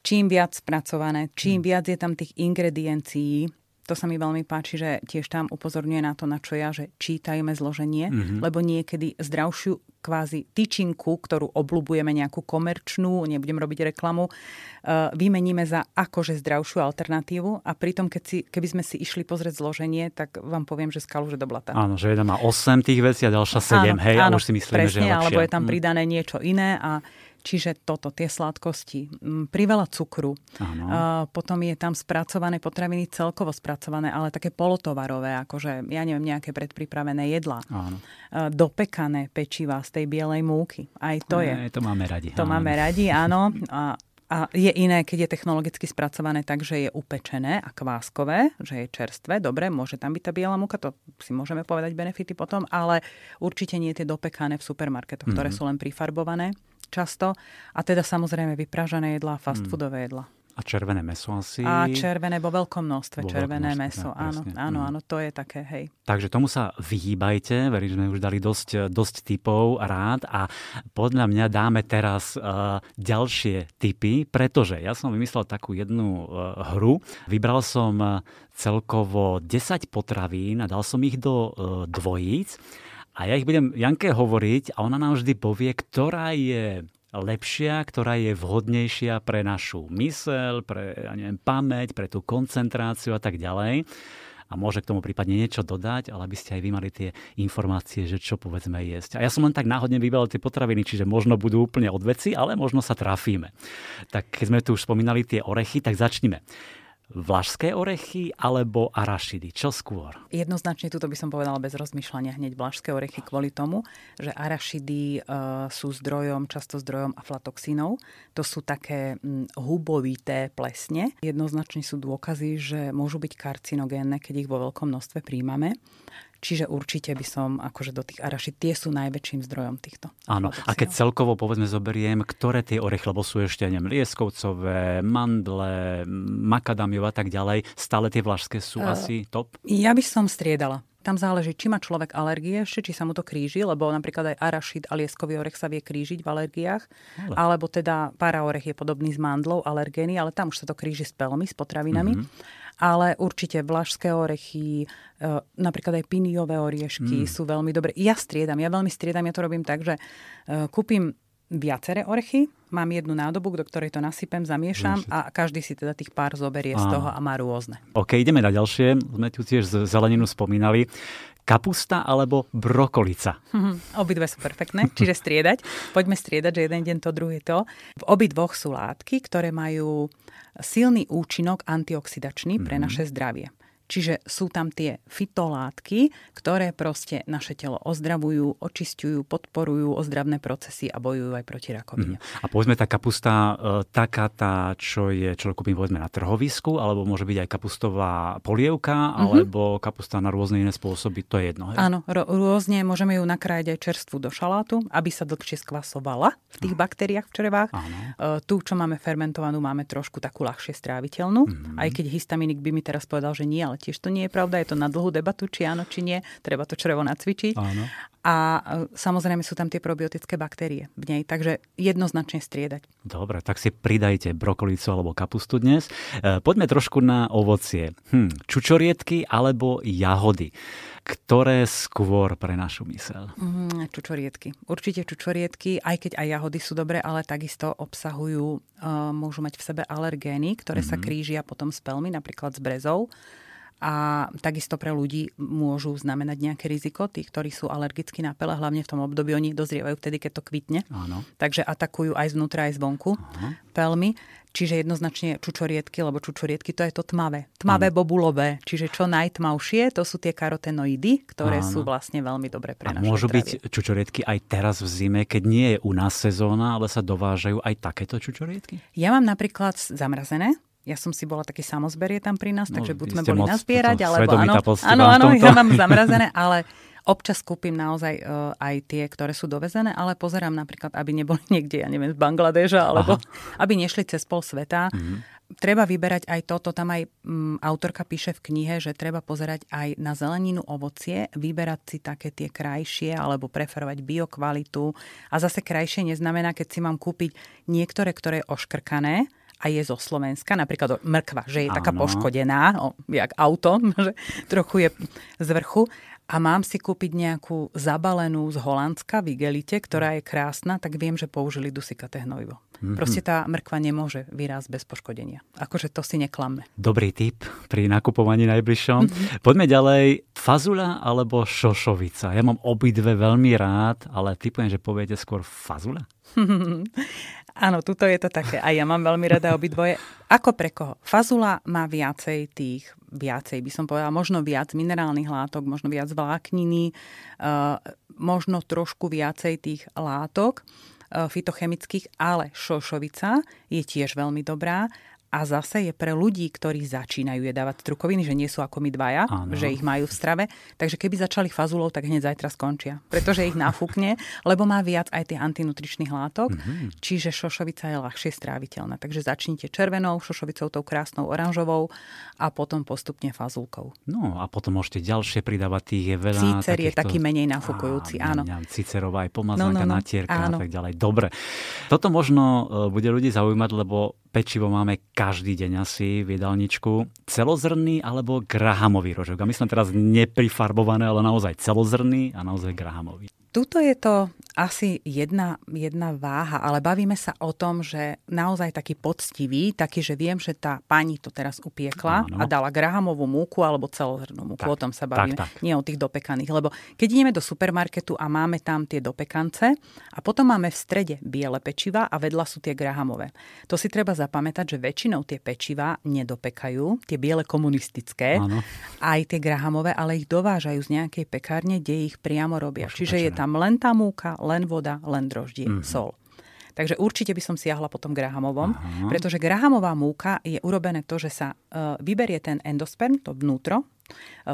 Čím viac spracované, čím mm. viac je tam tých ingrediencií, to sa mi veľmi páči, že tiež tam upozorňuje na to, na čo ja, že čítajme zloženie, mm-hmm. lebo niekedy zdravšiu kvázi tyčinku, ktorú oblúbujeme nejakú komerčnú, nebudem robiť reklamu, uh, vymeníme za akože zdravšiu alternatívu a pritom, keď si, keby sme si išli pozrieť zloženie, tak vám poviem, že skalu, že do blata. Áno, že jedna má 8 tých vecí a ďalšia 7, áno, hej, áno, a už si myslíme, presne, že je lepšia. alebo je tam mm. pridané niečo iné a Čiže toto, tie sladkosti, mm, priveľa cukru. Uh, potom je tam spracované potraviny celkovo spracované, ale také polotovarové, akože, ja neviem, nejaké predpripravené jedlá. Uh, dopekané pečiva z tej bielej múky. Aj to je. To máme radi. To áno. máme radi, áno. A, a je iné, keď je technologicky spracované tak, že je upečené a kváskové, že je čerstvé. Dobre, môže tam byť tá biela múka, to si môžeme povedať benefity potom, ale určite nie tie dopekané v supermarketoch, mm-hmm. ktoré mhm. sú len prifarbované často. A teda samozrejme vypražané jedlá, fast foodové jedlá. A červené meso asi? A červené vo veľkom množstve, vo červené veľkom meso, áno, presne. áno, mm. áno, to je také, hej. Takže tomu sa vyhýbajte, verím, že sme už dali dosť, dosť typov rád a podľa mňa dáme teraz uh, ďalšie typy, pretože ja som vymyslel takú jednu uh, hru, vybral som uh, celkovo 10 potravín a dal som ich do uh, dvojíc a ja ich budem Janke hovoriť a ona nám vždy povie, ktorá je lepšia, ktorá je vhodnejšia pre našu mysel, pre ja neviem, pamäť, pre tú koncentráciu a tak ďalej. A môže k tomu prípadne niečo dodať, ale aby ste aj vy mali tie informácie, že čo povedzme jesť. A ja som len tak náhodne vybral tie potraviny, čiže možno budú úplne od veci, ale možno sa trafíme. Tak keď sme tu už spomínali tie orechy, tak začnime vlašské orechy alebo arašidy? Čo skôr? Jednoznačne tuto by som povedala bez rozmýšľania hneď vlašské orechy kvôli tomu, že arašidy uh, sú zdrojom, často zdrojom aflatoxínov. To sú také um, hubovité plesne. Jednoznačne sú dôkazy, že môžu byť karcinogénne, keď ich vo veľkom množstve príjmame. Čiže určite by som akože do tých arašid, tie sú najväčším zdrojom týchto. Áno, a keď celkovo povedzme zoberiem, ktoré tie orechy, lebo sú ešte, neviem, lieskovcové, mandle, makadamiov a tak ďalej, stále tie vlašské sú uh, asi top? Ja by som striedala. Tam záleží, či má človek alergie ešte, či sa mu to kríži, lebo napríklad aj arašid a lieskový orech sa vie krížiť v alergiách, ale. alebo teda para orech je podobný s mandlou, alergény, ale tam už sa to kríži s pelmi, s potravinami. Mm-hmm ale určite vlašské orechy, e, napríklad aj piniové oriešky mm. sú veľmi dobré. Ja striedam, ja veľmi striedam, ja to robím tak, že e, kúpim viaceré orechy, mám jednu nádobu, do ktorej to nasypem, zamiešam a každý si teda tých pár zoberie z toho a má rôzne. OK, ideme na ďalšie. Sme tu tiež zeleninu spomínali. Kapusta alebo brokolica? Mm, obidve sú perfektné, [LAUGHS] čiže striedať. Poďme striedať, že jeden deň to, druhý to. V obidvoch sú látky, ktoré majú silný účinok antioxidačný pre mm. naše zdravie. Čiže sú tam tie fitolátky, ktoré proste naše telo ozdravujú, očistujú, podporujú ozdravné procesy a bojujú aj proti rakovine. Mm. A povedzme tá kapusta, e, taká tá, čo je, čo kúpim povedzme na trhovisku, alebo môže byť aj kapustová polievka, mm-hmm. alebo kapusta na rôzne iné spôsoby, to je jedno. Hej? Áno, ro- rôzne môžeme ju nakrájať aj čerstvu do šalátu, aby sa dlhšie skvasovala v tých baktériách v črevách. Áno. Uh, tu, čo máme fermentovanú, máme trošku takú ľahšie stráviteľnú, mm-hmm. aj keď histaminik by mi teraz povedal, že nie, ale tiež to nie je pravda, je to na dlhú debatu, či áno, či nie, treba to črevo nacvičiť. Áno. A e, samozrejme sú tam tie probiotické baktérie v nej, takže jednoznačne striedať. Dobre, tak si pridajte brokolicu alebo kapustu dnes. E, poďme trošku na ovocie. Hm, čučorietky alebo jahody ktoré skôr pre našu mysel? Mm, čučorietky. Určite čučorietky, aj keď aj jahody sú dobré, ale takisto obsahujú, uh, môžu mať v sebe alergény, ktoré mm-hmm. sa mhm. krížia potom s pelmi, napríklad s brezou a takisto pre ľudí môžu znamenať nejaké riziko, tí, ktorí sú alergickí na pele, hlavne v tom období, oni dozrievajú vtedy, keď to kvitne. Áno. Takže atakujú aj zvnútra, aj zvonku Aha. pelmy. Čiže jednoznačne čučorietky, lebo čučorietky to je to tmavé. Tmavé ano. bobulové. Čiže čo najtmavšie, to sú tie karotenoidy, ktoré ano. sú vlastne veľmi dobré pre A môžu zdravie. byť čučorietky aj teraz v zime, keď nie je u nás sezóna, ale sa dovážajú aj takéto čučorietky? Ja mám napríklad zamrazené, ja som si bola taký samozberie tam pri nás, no, takže buď sme boli nazbierať, alebo áno, áno, áno, ja mám zamrazené, ale občas kúpim naozaj uh, aj tie, ktoré sú dovezené, ale pozerám napríklad, aby neboli [LAUGHS] niekde, ja neviem, z Bangladeža, alebo Aha. aby nešli cez pol sveta. Mm-hmm. Treba vyberať aj toto, tam aj um, autorka píše v knihe, že treba pozerať aj na zeleninu, ovocie, vyberať si také tie krajšie, alebo preferovať biokvalitu. A zase krajšie neznamená, keď si mám kúpiť niektoré, ktoré je oškrkané, a je zo Slovenska, napríklad mrkva, že je Áno. taká poškodená, o, jak auto, [LAUGHS] že trochu je z vrchu a mám si kúpiť nejakú zabalenú z Holandska v igelite, ktorá je krásna, tak viem, že použili dusikaté hnojivo. Mm-hmm. Proste tá mrkva nemôže vyrásť bez poškodenia. Akože to si neklamme. Dobrý tip pri nakupovaní najbližšom. Mm-hmm. Poďme ďalej. Fazula alebo šošovica? Ja mám obidve veľmi rád, ale typujem, že poviete skôr fazula? [LAUGHS] Áno, tuto je to také. A ja mám veľmi rada obidvoje. Ako pre koho? Fazula má viacej tých, viacej by som povedala, možno viac minerálnych látok, možno viac vlákniny, uh, možno trošku viacej tých látok uh, fitochemických, ale šošovica je tiež veľmi dobrá a zase je pre ľudí, ktorí začínajú jedávať strukoviny, že nie sú ako my dvaja, ano. že ich majú v strave. Takže keby začali fazulou, tak hneď zajtra skončia. Pretože ich nafúkne, [LAUGHS] lebo má viac aj tých antinutričných látok, mm-hmm. čiže šošovica je ľahšie stráviteľná. Takže začnite červenou šošovicou, tou krásnou oranžovou a potom postupne fazulkou. No a potom môžete ďalšie pridávať tých je veľa. Cícer je taký menej nafúkujúci, áno. Cicerová aj pomazánka, no, no, no. natierka áno. a tak ďalej. Dobre. Toto možno e, bude ľudí zaujímať, lebo pečivo máme každý deň asi v jedálničku. Celozrný alebo grahamový rožok. A myslím teraz neprifarbované, ale naozaj celozrný a naozaj grahamový. Tuto je to asi jedna, jedna váha, ale bavíme sa o tom, že naozaj taký poctivý, taký, že viem, že tá pani to teraz upiekla Áno. a dala grahamovú múku alebo celozrnú múku. Tak, o tom sa bavíme, tak, tak. nie o tých dopekaných. Lebo keď ideme do supermarketu a máme tam tie dopekance a potom máme v strede biele pečiva a vedľa sú tie grahamové. To si treba zapamätať, že väčšinou tie pečiva nedopekajú, tie biele komunistické, Áno. aj tie grahamové, ale ich dovážajú z nejakej pekárne, kde ich priamo robia. Čiže je tam len tá múka, len voda, len droždie, mm-hmm. sol. Takže určite by som siahla po tom Grahamovom, Aha. pretože Grahamová múka je urobené to, že sa uh, vyberie ten endosperm, to vnútro, E,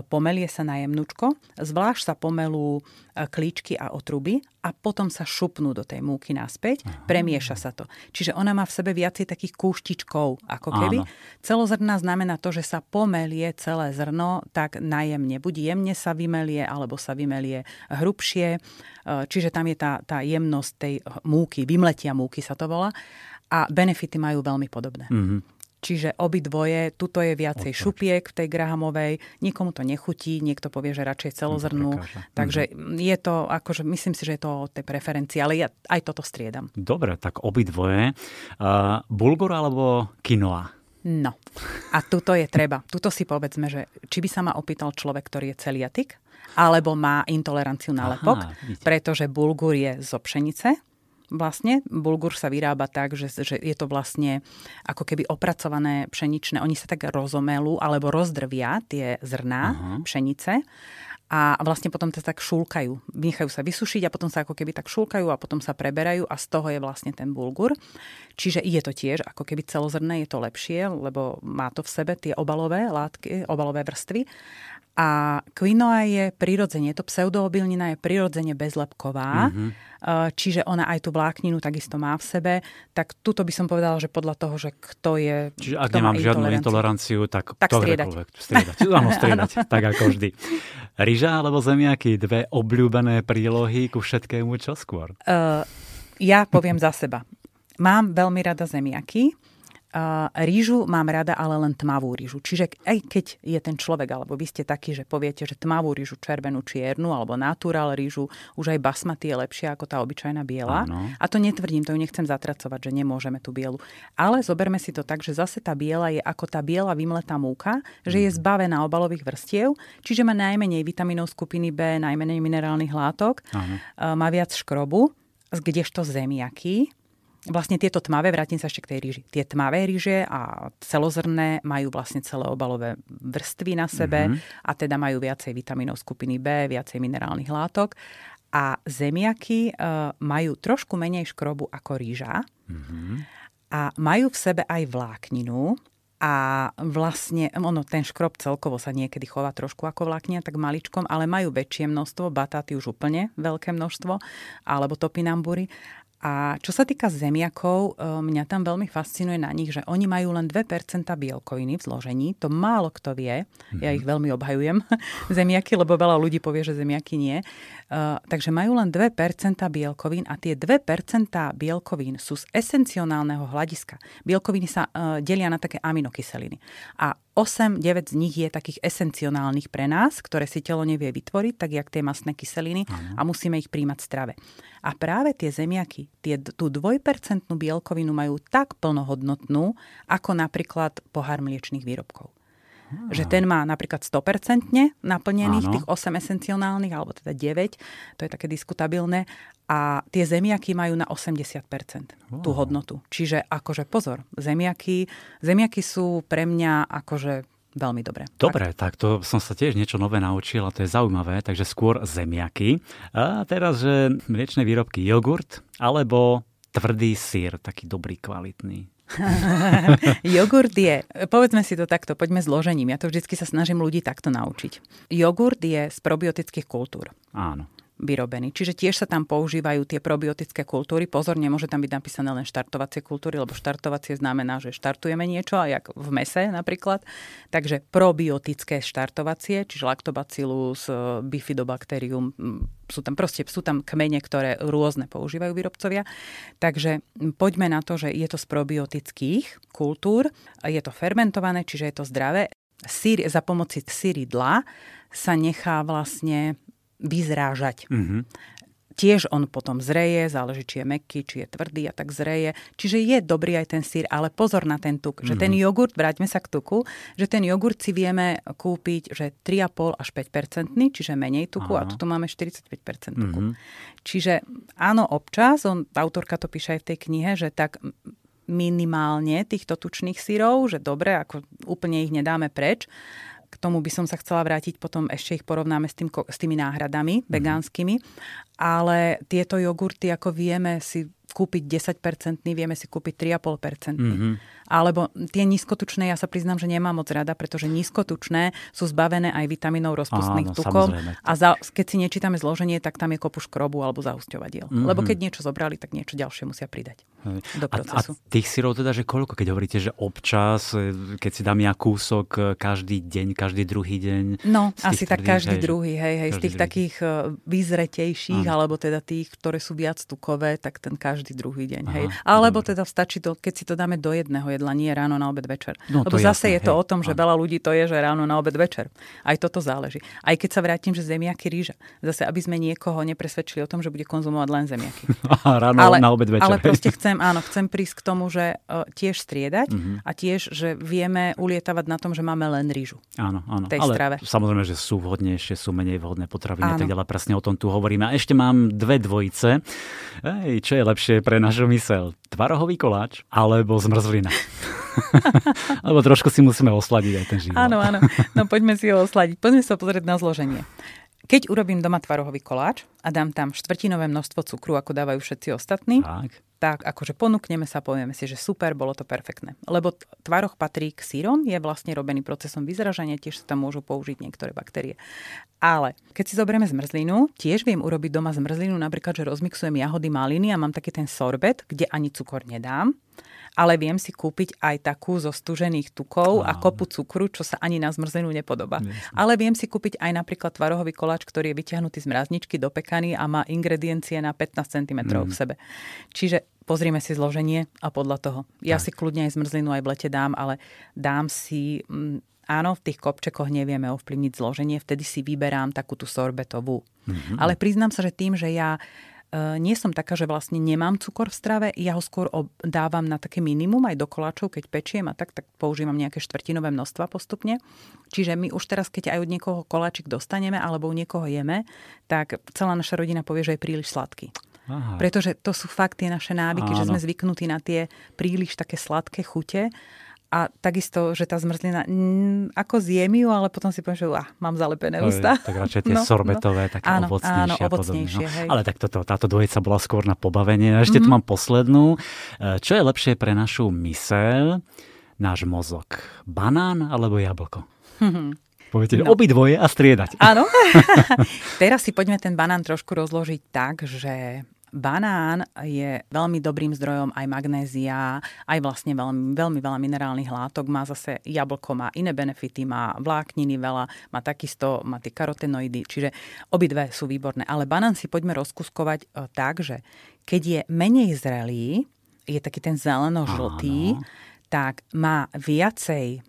pomelie sa na jemnúčko, zvlášť sa pomelú e, klíčky a otruby a potom sa šupnú do tej múky naspäť, Aha. premieša sa to. Čiže ona má v sebe viacej takých kúštičkov, ako keby. Áno. Celozrná znamená to, že sa pomelie celé zrno tak najemne. Buď jemne sa vymelie, alebo sa vymelie hrubšie. E, čiže tam je tá, tá jemnosť tej múky, vymletia múky sa to volá. A benefity majú veľmi podobné. Mm-hmm. Čiže obidvoje, tuto je viacej Odpoč. šupiek v tej grahamovej, nikomu to nechutí, niekto povie, že radšej celozrnú. Takže mm. je to, akože myslím si, že je to o tej preferencii, ale ja aj toto striedam. Dobre, tak obidvoje. Uh, bulgur alebo quinoa? No, a tuto je treba. [LAUGHS] Tuto si povedzme, že či by sa ma opýtal človek, ktorý je celiatik, alebo má intoleranciu na lepok, Aha, pretože bulgur je zo pšenice, vlastne. Bulgur sa vyrába tak, že, že je to vlastne ako keby opracované pšeničné. Oni sa tak rozomelú alebo rozdrvia tie zrná uh-huh. pšenice a vlastne potom to tak šúlkajú. Nechajú sa vysušiť a potom sa ako keby tak šúlkajú a potom sa preberajú a z toho je vlastne ten bulgur. Čiže je to tiež ako keby celozrné, je to lepšie, lebo má to v sebe tie obalové látky, obalové vrstvy. A quinoa je prirodzene, to pseudoobilnina je prirodzene bezlepková, mm-hmm. čiže ona aj tú vlákninu takisto má v sebe. Tak tuto by som povedala, že podľa toho, že kto je... Čiže ak nemám žiadnu intoleranciu, tak, tak striedať. striedať. Áno, striedať, [LAUGHS] tak ako vždy. Ryža alebo zemiaky, dve obľúbené prílohy ku všetkému, čo skôr? Uh, ja poviem za seba. Mám veľmi rada zemiaky, rýžu mám rada, ale len tmavú rýžu. Čiže aj keď je ten človek, alebo vy ste takí, že poviete, že tmavú rýžu, červenú, čiernu, alebo natural rýžu, už aj basmati je lepšia ako tá obyčajná biela. Áno. A to netvrdím, to ju nechcem zatracovať, že nemôžeme tú bielu. Ale zoberme si to tak, že zase tá biela je ako tá biela vymletá múka, že je mhm. zbavená obalových vrstiev, čiže má najmenej vitamínov skupiny B, najmenej minerálnych látok. Uh, má viac škrobu, kdežto zemiaky, Vlastne tieto tmavé, vrátim sa ešte k tej ríži. Tie tmavé ríže a celozrné majú vlastne celé obalové vrstvy na sebe mm-hmm. a teda majú viacej vitamínov skupiny B, viacej minerálnych látok. A zemiaky uh, majú trošku menej škrobu ako rýža mm-hmm. a majú v sebe aj vlákninu, a vlastne, ono, ten škrob celkovo sa niekedy chová trošku ako vláknia, tak maličkom, ale majú väčšie množstvo, batáty už úplne veľké množstvo, alebo topinambury. A čo sa týka zemiakov, e, mňa tam veľmi fascinuje na nich, že oni majú len 2% bielkoviny v zložení. To málo kto vie. Ja ich veľmi obhajujem, [LAUGHS] zemiaky, lebo veľa ľudí povie, že zemiaky nie. Uh, takže majú len 2% bielkovín a tie 2% bielkovín sú z esencionálneho hľadiska. Bielkoviny sa uh, delia na také aminokyseliny. A 8-9 z nich je takých esencionálnych pre nás, ktoré si telo nevie vytvoriť, tak jak tie masné kyseliny a musíme ich príjmať v strave. A práve tie zemiaky, tie, tú dvojpercentnú bielkovinu majú tak plnohodnotnú, ako napríklad pohár mliečných výrobkov. Hmm. Že ten má napríklad 100% naplnených, Áno. tých 8 esencionálnych, alebo teda 9, to je také diskutabilné, a tie zemiaky majú na 80% wow. tú hodnotu. Čiže akože pozor, zemiaky, zemiaky sú pre mňa akože veľmi dobré. Dobre, tak. tak to som sa tiež niečo nové naučil a to je zaujímavé, takže skôr zemiaky. A teraz, že mliečne výrobky, jogurt alebo tvrdý sír, taký dobrý, kvalitný. [LAUGHS] Jogurt je, povedzme si to takto, poďme zložením. Ja to vždycky sa snažím ľudí takto naučiť. Jogurt je z probiotických kultúr. Áno vyrobený. Čiže tiež sa tam používajú tie probiotické kultúry. Pozor, nemôže tam byť napísané len štartovacie kultúry, lebo štartovacie znamená, že štartujeme niečo, a jak v mese napríklad. Takže probiotické štartovacie, čiže lactobacillus, e, bifidobacterium, sú tam proste, sú tam kmene, ktoré rôzne používajú výrobcovia. Takže poďme na to, že je to z probiotických kultúr, je to fermentované, čiže je to zdravé. Sír za pomoci síridla sa nechá vlastne vyzrážať. Mm-hmm. Tiež on potom zreje, záleží, či je meký, či je tvrdý a tak zreje. Čiže je dobrý aj ten sír, ale pozor na ten tuk. Mm-hmm. Že ten mhm. jogurt, vráťme sa k tuku, že ten jogurt si vieme kúpiť, že 3,5 až 5% čiže menej tuku Aha. a tu máme 45 tuku. Mm-hmm. Čiže áno, občas, on, autorka to píše aj v tej knihe, že tak minimálne týchto tučných sírov, že dobre, ako úplne ich nedáme preč, k tomu by som sa chcela vrátiť, potom ešte ich porovnáme s, tým, s tými náhradami mm-hmm. vegánskymi. Ale tieto jogurty, ako vieme si kúpiť 10%, vieme si kúpiť 3,5%. Mm-hmm. Alebo tie nízkotučné, ja sa priznám, že nemám moc rada, pretože nízkotučné sú zbavené aj vitamínov rozpustných Áno, tukov. A za, keď si nečítame zloženie, tak tam je kopu škrobu alebo zausťovadiel. Mm-hmm. Lebo keď niečo zobrali, tak niečo ďalšie musia pridať do procesu. A, a tých syrov teda, že koľko, keď hovoríte, že občas, e, keď si dám ja kúsok e, každý deň, každý druhý deň? No, asi tak každý hej, druhý, hej, hej, z tých druhý. takých e, vyzretejších, Áno. alebo teda tých, ktoré sú viac tukové, tak ten každý druhý deň, Aha, hej. Alebo dobre. teda stačí to, keď si to dáme do jedného jedla, nie ráno na obed večer. No, Lebo zase jasné, je to hej. o tom, že veľa ľudí to je, že ráno na obed večer. Aj toto záleží. Aj keď sa vrátim, že zemiaky ríža. Zase, aby sme niekoho nepresvedčili o tom, že bude konzumovať len zemiaky. [LAUGHS] ráno ale, na obed večer. Ale proste chcem, áno, chcem prísť k tomu, že uh, tiež striedať uh-huh. a tiež, že vieme ulietavať na tom, že máme len rýžu. Áno, áno. Tej ale strave. samozrejme, že sú vhodnejšie, sú menej vhodné potraviny a tak ďalej. Presne o tom tu hovoríme. A ešte mám dve dvojice. Ej, čo je lepšie? Lepšie pre našu mysel? Tvarohový koláč alebo zmrzlina? [LAUGHS] Lebo trošku si musíme osladiť aj ten život. Áno, áno. No poďme si ho osladiť. Poďme sa pozrieť na zloženie. Keď urobím doma tvarohový koláč a dám tam štvrtinové množstvo cukru, ako dávajú všetci ostatní, Tak. Tak akože ponúkneme sa, povieme si, že super, bolo to perfektné. Lebo t- tvaroh patrí k sírom, je vlastne robený procesom vyzražania, tiež sa tam môžu použiť niektoré baktérie. Ale keď si zoberieme zmrzlinu, tiež viem urobiť doma zmrzlinu, napríklad, že rozmixujem jahody, maliny a mám taký ten sorbet, kde ani cukor nedám, ale viem si kúpiť aj takú zo stužených tukov a Áno. kopu cukru, čo sa ani na zmrzlinu nepodobá. Ale viem si kúpiť aj napríklad tvarohový koláč, ktorý je vyťahnutý z mrazničky, dopekaný a má ingrediencie na 15 cm Mhm. v sebe. Čiže pozrieme si zloženie a podľa toho. Ja si kľudne aj zmrzlinu aj v lete dám, ale dám si... Mm, Áno, v tých kopčekoch nevieme ovplyvniť zloženie, vtedy si vyberám takú tú sorbetovú. Mm-hmm. Ale priznám sa, že tým, že ja nie som taká, že vlastne nemám cukor v strave, ja ho skôr dávam na také minimum aj do koláčov, keď pečiem a tak, tak používam nejaké štvrtinové množstva postupne. Čiže my už teraz, keď aj od niekoho koláčik dostaneme alebo u niekoho jeme, tak celá naša rodina povie, že je príliš sladký. Aha. Pretože to sú fakt tie naše návyky, že Áno. sme zvyknutí na tie príliš také sladké chute. A takisto, že tá zmrzlina, mm, ako zjem ju, ale potom si poviem, že uh, mám zalepené ústa. Tak radšej tie no, sorbetové, no. také Áno, ovocnejšie áno, podobne. ovocnejšie, No. hej. Ale tak toto, táto dvojica bola skôr na pobavenie. A ešte mm-hmm. tu mám poslednú. E, Čo je lepšie pre našu mysel, náš mozog? Banán alebo jablko? [LAUGHS] Poviete, no. obidvoje a striedať. Áno. [LAUGHS] Teraz si poďme ten banán trošku rozložiť tak, že banán je veľmi dobrým zdrojom aj magnézia, aj vlastne veľmi, veľmi veľa minerálnych látok. Má zase jablko, má iné benefity, má vlákniny veľa, má takisto, má tie karotenoidy, čiže obidve sú výborné. Ale banán si poďme rozkuskovať e, tak, že keď je menej zrelý, je taký ten zeleno-žltý, tak má viacej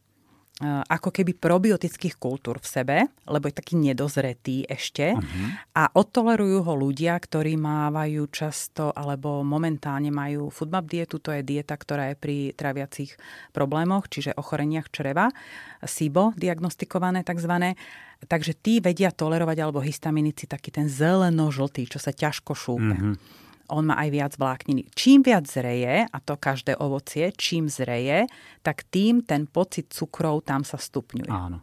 ako keby probiotických kultúr v sebe, lebo je taký nedozretý ešte. Uh-huh. A odtolerujú ho ľudia, ktorí mávajú často alebo momentálne majú foodmap dietu, to je dieta, ktorá je pri traviacich problémoch, čiže ochoreniach čreva, SIBO diagnostikované takzvané. Takže tí vedia tolerovať, alebo histaminici, taký ten zeleno-žltý, čo sa ťažko šúpe. Uh-huh on má aj viac vlákniny. Čím viac zreje, a to každé ovocie, čím zreje, tak tým ten pocit cukrov tam sa stupňuje. Áno.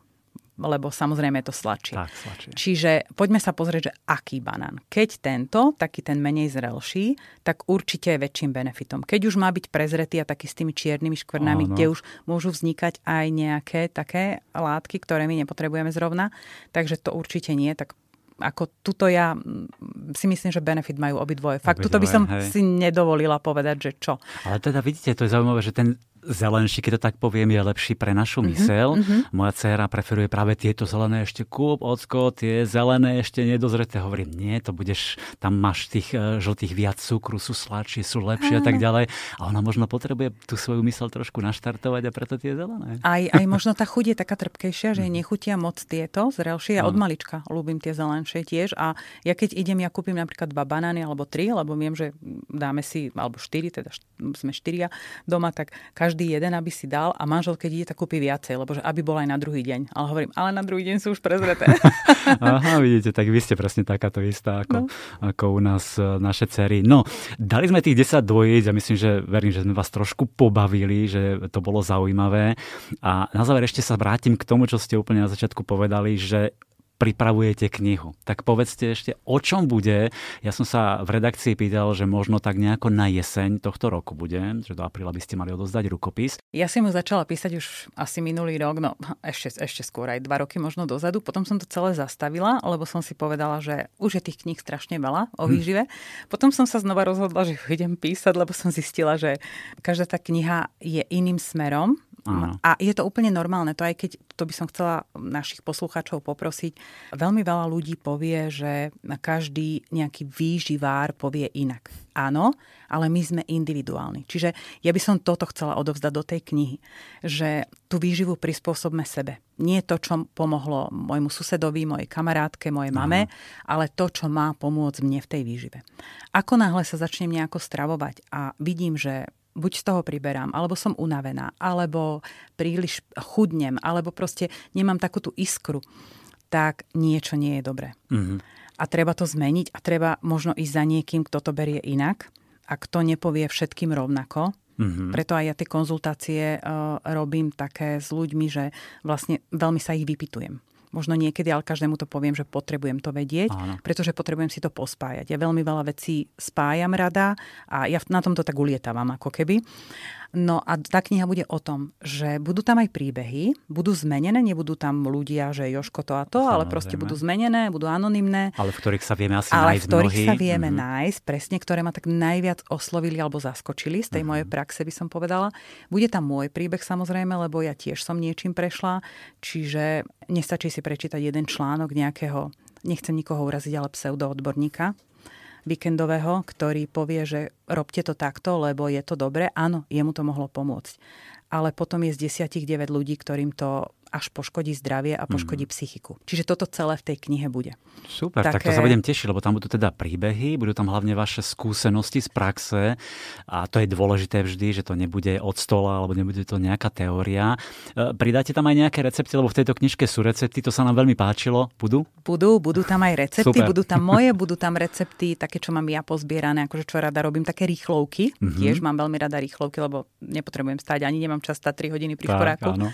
Lebo samozrejme je to sladšie. Tak, sladšie. Čiže poďme sa pozrieť, že aký banán. Keď tento, taký ten menej zrelší, tak určite je väčším benefitom. Keď už má byť prezretý a taký s tými čiernymi škvrnami, Áno. kde už môžu vznikať aj nejaké také látky, ktoré my nepotrebujeme zrovna, takže to určite nie, tak ako tuto ja si myslím, že benefit majú obidvoje. Fakt, tuto by Obidvoje, som hej. si nedovolila povedať, že čo. Ale teda vidíte, to je zaujímavé, že ten zelenší, keď to tak poviem, je lepší pre našu Mhm, mysel. Mm-hmm. Moja dcéra preferuje práve tieto zelené ešte kúp, ocko, tie zelené ešte nedozreté. Hovorím, nie, to budeš, tam máš tých e, žltých viac cukru, sú sladšie, sú lepšie a tak ďalej. A ona možno potrebuje tú svoju mysel trošku naštartovať a preto tie zelené. Aj, aj možno tá chuť je taká trpkejšia, že jej Mhm. nechutia moc tieto zrelšie. Ja od malička ľúbim tie zelenšie tiež. A ja keď idem, ja kúpim napríklad dva banány alebo tri, lebo viem, že dáme si, alebo štyri, teda št- sme štyria doma, tak každý jeden, aby si dal a manžel, keď ide, tak kúpi viacej, lebo že aby bol aj na druhý deň. Ale hovorím, ale na druhý deň sú už prezreté. [LAUGHS] Aha, vidíte, tak vy ste presne takáto istá ako, no. ako u nás e, naše cery. No, dali sme tých 10 dvojíc a myslím, že verím, že sme vás trošku pobavili, že to bolo zaujímavé. A na záver ešte sa vrátim k tomu, čo ste úplne na začiatku povedali, že pripravujete knihu. Tak povedzte ešte, o čom bude. Ja som sa v redakcii pýtal, že možno tak nejako na jeseň tohto roku bude, že do apríla by ste mali odozdať rukopis. Ja si mu začala písať už asi minulý rok, no ešte, ešte skôr, aj dva roky možno dozadu. Potom som to celé zastavila, lebo som si povedala, že už je tých kníh strašne veľa o výžive. Hm. Potom som sa znova rozhodla, že idem písať, lebo som zistila, že každá tá kniha je iným smerom. Áno. A je to úplne normálne. To aj keď, to by som chcela našich poslucháčov poprosiť, veľmi veľa ľudí povie, že každý nejaký výživár povie inak. Áno, ale my sme individuálni. Čiže ja by som toto chcela odovzdať do tej knihy, že tú výživu prispôsobme sebe. Nie to, čo pomohlo môjmu susedovi, mojej kamarátke, mojej mame, ale to, čo má pomôcť mne v tej výžive. Ako náhle sa začnem nejako stravovať a vidím, že buď z toho priberám, alebo som unavená, alebo príliš chudnem, alebo proste nemám takú tú iskru, tak niečo nie je dobré. Mhm. A treba to zmeniť a treba možno ísť za niekým, kto to berie inak ak to nepovie všetkým rovnako, Mm-hmm. Preto aj ja tie konzultácie uh, robím také s ľuďmi, že vlastne veľmi sa ich vypitujem. Možno niekedy, ale každému to poviem, že potrebujem to vedieť, Áno. pretože potrebujem si to pospájať. Ja veľmi veľa vecí spájam rada a ja na tomto tak ulietávam ako keby. No a tá kniha bude o tom, že budú tam aj príbehy, budú zmenené, nebudú tam ľudia, že Joško to a to, Samozrejme. ale proste budú zmenené, budú anonymné. Ale v ktorých sa vieme asi ale nájsť v ktorých mnohí. sa vieme mm-hmm. nájsť, presne, ktoré ma tak najviac oslovili alebo zaskočili z tej mm-hmm. mojej praxe, by som povedala. Bude tam môj príbeh samozrejme, lebo ja tiež som niečím prešla, čiže nestačí si prečítať jeden článok nejakého nechcem nikoho uraziť, ale pseudoodborníka, víkendového, ktorý povie, že robte to takto, lebo je to dobré. Áno, jemu to mohlo pomôcť. Ale potom je z desiatich 9 ľudí, ktorým to až poškodí zdravie a poškodí mm. psychiku. Čiže toto celé v tej knihe bude. Super, Také... tak to sa budem tešiť, lebo tam budú teda príbehy, budú tam hlavne vaše skúsenosti z praxe a to je dôležité vždy, že to nebude od stola alebo nebude to nejaká teória. E, pridáte tam aj nejaké recepty, lebo v tejto knižke sú recepty, to sa nám veľmi páčilo. Budú? Budú, budú tam aj recepty, Super. budú tam moje, budú tam recepty, také, čo mám ja pozbierané, akože čo rada robím, také rýchlovky. Mm-hmm. Tiež mám veľmi rada rýchlovky, lebo nepotrebujem stať, ani nemám čas stať 3 hodiny pri šporáku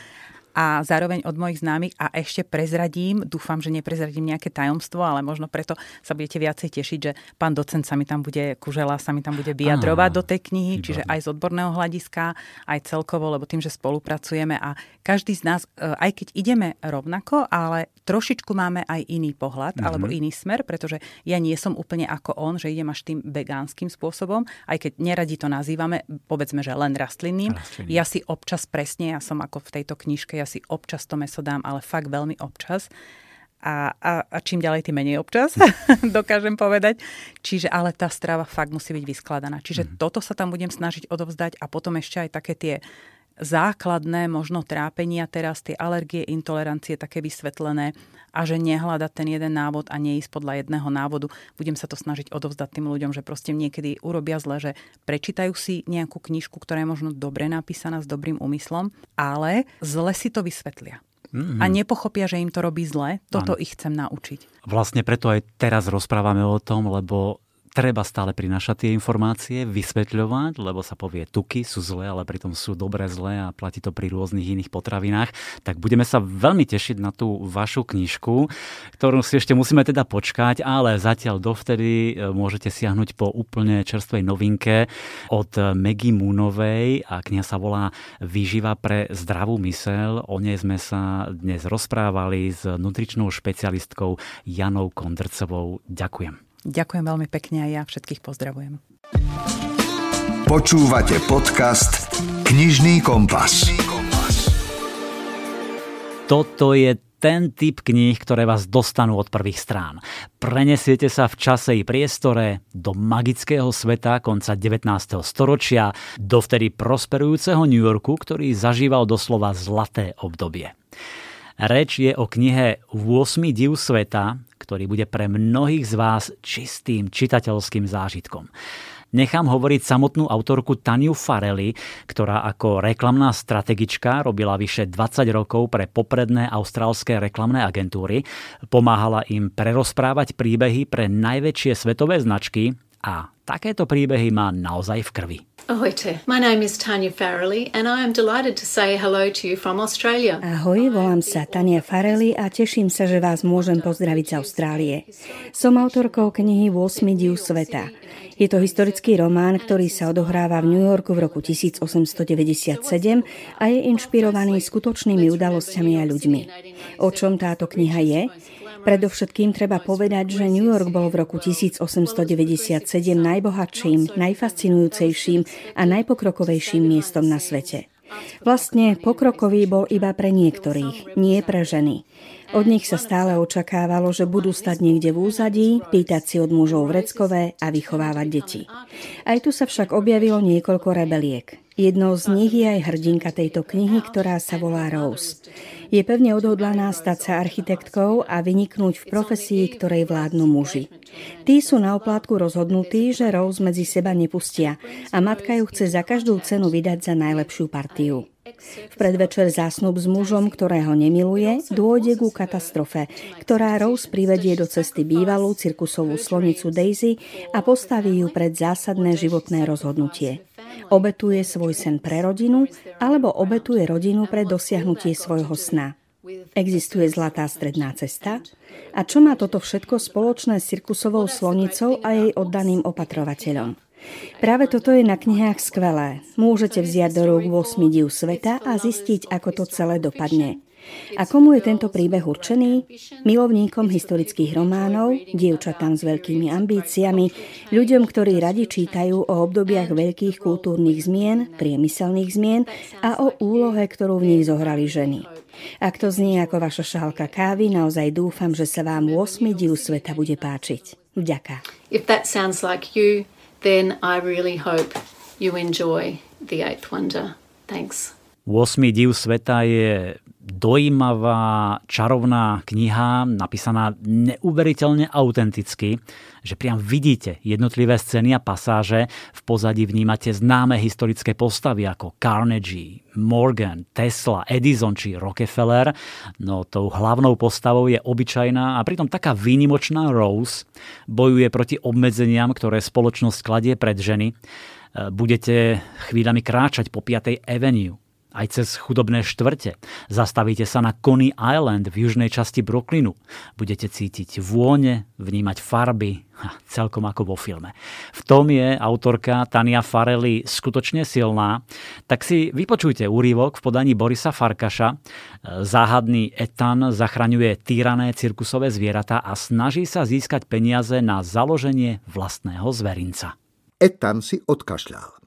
a zároveň od mojich známych a ešte prezradím, dúfam, že neprezradím nejaké tajomstvo, ale možno preto sa budete viacej tešiť, že pán docent sa mi tam bude, Kužela sa mi tam bude vyjadrovať do tej knihy, výborné. čiže aj z odborného hľadiska, aj celkovo, lebo tým, že spolupracujeme a každý z nás, e, aj keď ideme rovnako, ale trošičku máme aj iný pohľad mm-hmm. alebo iný smer, pretože ja nie som úplne ako on, že idem až tým vegánskym spôsobom, aj keď neradi to nazývame, povedzme, že len rastlinným. Rastliny. Ja si občas presne, ja som ako v tejto knižke, ja si občas to meso dám, ale fakt veľmi občas. A, a, a čím ďalej, tým menej občas, [LAUGHS] dokážem povedať. Čiže ale tá strava fakt musí byť vyskladaná. Čiže mm. toto sa tam budem snažiť odovzdať a potom ešte aj také tie základné možno trápenia teraz, tie alergie, intolerancie také vysvetlené a že nehľadať ten jeden návod a neísť podľa jedného návodu. Budem sa to snažiť odovzdať tým ľuďom, že proste niekedy urobia zle, že prečítajú si nejakú knižku, ktorá je možno dobre napísaná s dobrým úmyslom, ale zle si to vysvetlia. Mm-hmm. A nepochopia, že im to robí zle. Toto ano. ich chcem naučiť. Vlastne preto aj teraz rozprávame o tom, lebo treba stále prinášať tie informácie, vysvetľovať, lebo sa povie, tuky sú zlé, ale pritom sú dobre zlé a platí to pri rôznych iných potravinách. Tak budeme sa veľmi tešiť na tú vašu knižku, ktorú si ešte musíme teda počkať, ale zatiaľ dovtedy e, môžete siahnuť po úplne čerstvej novinke od Maggie Moonovej a kniha sa volá Výživa pre zdravú mysel. O nej sme sa dnes rozprávali s nutričnou špecialistkou Janou Kondrcovou. Ďakujem. Ďakujem veľmi pekne a ja všetkých pozdravujem. Počúvate podcast Knižný kompas. Toto je ten typ kníh, ktoré vás dostanú od prvých strán. Prenesiete sa v čase i priestore do magického sveta konca 19. storočia, do vtedy prosperujúceho New Yorku, ktorý zažíval doslova zlaté obdobie. Reč je o knihe 8 div sveta, ktorý bude pre mnohých z vás čistým čitateľským zážitkom. Nechám hovoriť samotnú autorku Taniu Farelli, ktorá ako reklamná strategička robila vyše 20 rokov pre popredné austrálske reklamné agentúry, pomáhala im prerozprávať príbehy pre najväčšie svetové značky a takéto príbehy má naozaj v krvi. Ahojte, my name is Tanya Farrelly and I am delighted to say hello to you from Australia. Ahoj, volám sa Tania Farrelly a teším sa, že vás môžem pozdraviť z Austrálie. Som autorkou knihy 8 div sveta. Je to historický román, ktorý sa odohráva v New Yorku v roku 1897 a je inšpirovaný skutočnými udalosťami a ľuďmi. O čom táto kniha je? Predovšetkým treba povedať, že New York bol v roku 1897 najbohatším, najfascinujúcejším a najpokrokovejším miestom na svete. Vlastne pokrokový bol iba pre niektorých, nie pre ženy. Od nich sa stále očakávalo, že budú stať niekde v úzadí, pýtať si od mužov vreckové a vychovávať deti. Aj tu sa však objavilo niekoľko rebeliek. Jednou z nich je aj hrdinka tejto knihy, ktorá sa volá Rose. Je pevne odhodlaná stať sa architektkou a vyniknúť v profesii, ktorej vládnu muži. Tí sú na oplátku rozhodnutí, že Rose medzi seba nepustia a matka ju chce za každú cenu vydať za najlepšiu partiu. V predvečer zásnub s mužom, ktorého nemiluje, dôjde ku katastrofe, ktorá Rose privedie do cesty bývalú cirkusovú slonicu Daisy a postaví ju pred zásadné životné rozhodnutie. Obetuje svoj sen pre rodinu alebo obetuje rodinu pre dosiahnutie svojho sna. Existuje zlatá stredná cesta? A čo má toto všetko spoločné s cirkusovou slonicou a jej oddaným opatrovateľom? Práve toto je na knihách skvelé. Môžete vziať do rúk 8 div sveta a zistiť, ako to celé dopadne. A komu je tento príbeh určený? Milovníkom historických románov, dievčatám s veľkými ambíciami, ľuďom, ktorí radi čítajú o obdobiach veľkých kultúrnych zmien, priemyselných zmien a o úlohe, ktorú v nich zohrali ženy. Ak to znie ako vaša šálka kávy, naozaj dúfam, že sa vám 8 div sveta bude páčiť. Vďaka. If that sounds like you, then I really hope you enjoy The Eighth Wonder. Thanks. 8. div sveta je dojímavá, čarovná kniha, napísaná neuveriteľne autenticky, že priam vidíte jednotlivé scény a pasáže, v pozadí vnímate známe historické postavy ako Carnegie, Morgan, Tesla, Edison či Rockefeller, no tou hlavnou postavou je obyčajná a pritom taká výnimočná Rose, bojuje proti obmedzeniam, ktoré spoločnosť kladie pred ženy. Budete chvíľami kráčať po 5. Avenue, aj cez chudobné štvrte. Zastavíte sa na Coney Island v južnej časti Brooklynu. Budete cítiť vône, vnímať farby, celkom ako vo filme. V tom je autorka Tania Farelli skutočne silná, tak si vypočujte úrivok v podaní Borisa Farkaša. Záhadný Etan zachraňuje týrané cirkusové zvieratá a snaží sa získať peniaze na založenie vlastného zverinca. Etan si odkašľal.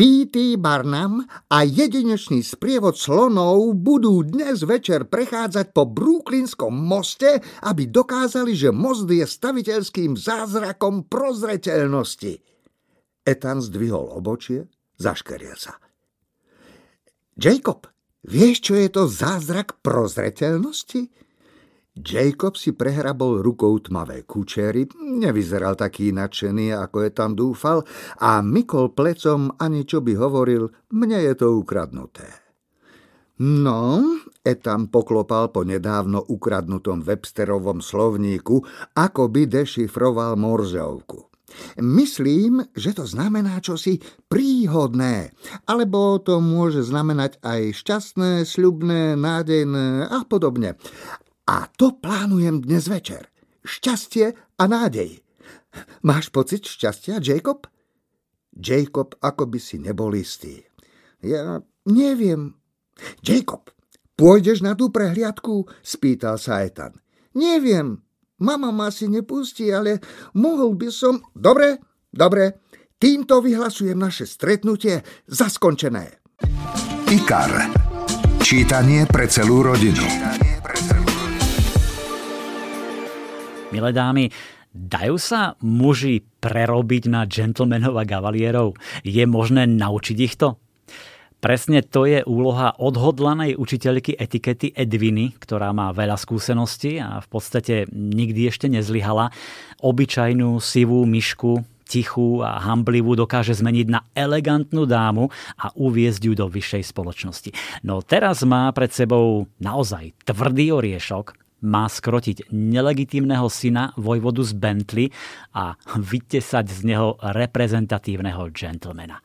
P.T. Barnum a jedinečný sprievod slonov budú dnes večer prechádzať po Brooklynskom moste, aby dokázali, že most je staviteľským zázrakom prozreteľnosti. Etan zdvihol obočie, zaškeril sa. Jacob, vieš, čo je to zázrak prozreteľnosti? Jacob si prehrabol rukou tmavé kučery, nevyzeral taký nadšený, ako je tam dúfal, a mykol plecom ani čo by hovoril, mne je to ukradnuté. No, Etam poklopal po nedávno ukradnutom Websterovom slovníku, ako by dešifroval Morzeovku. Myslím, že to znamená čosi príhodné, alebo to môže znamenať aj šťastné, sľubné, nádejné a podobne. A to plánujem dnes večer. Šťastie a nádej. Máš pocit šťastia, Jacob? Jacob ako by si nebol istý. Ja neviem. Jacob, pôjdeš na tú prehliadku? Spýtal sa Ethan. Neviem. Mama ma si nepustí, ale mohol by som... Dobre, dobre. Týmto vyhlasujem naše stretnutie za skončené. IKAR. Čítanie pre celú rodinu. Milé dámy, dajú sa muži prerobiť na gentlemanov a gavalierov? Je možné naučiť ich to? Presne to je úloha odhodlanej učiteľky etikety Edviny, ktorá má veľa skúseností a v podstate nikdy ešte nezlyhala. Obyčajnú sivú myšku, tichú a hamblivú dokáže zmeniť na elegantnú dámu a uviezť ju do vyššej spoločnosti. No teraz má pred sebou naozaj tvrdý oriešok, má skrotiť nelegitímneho syna vojvodu z Bentley a vytesať z neho reprezentatívneho gentlemana.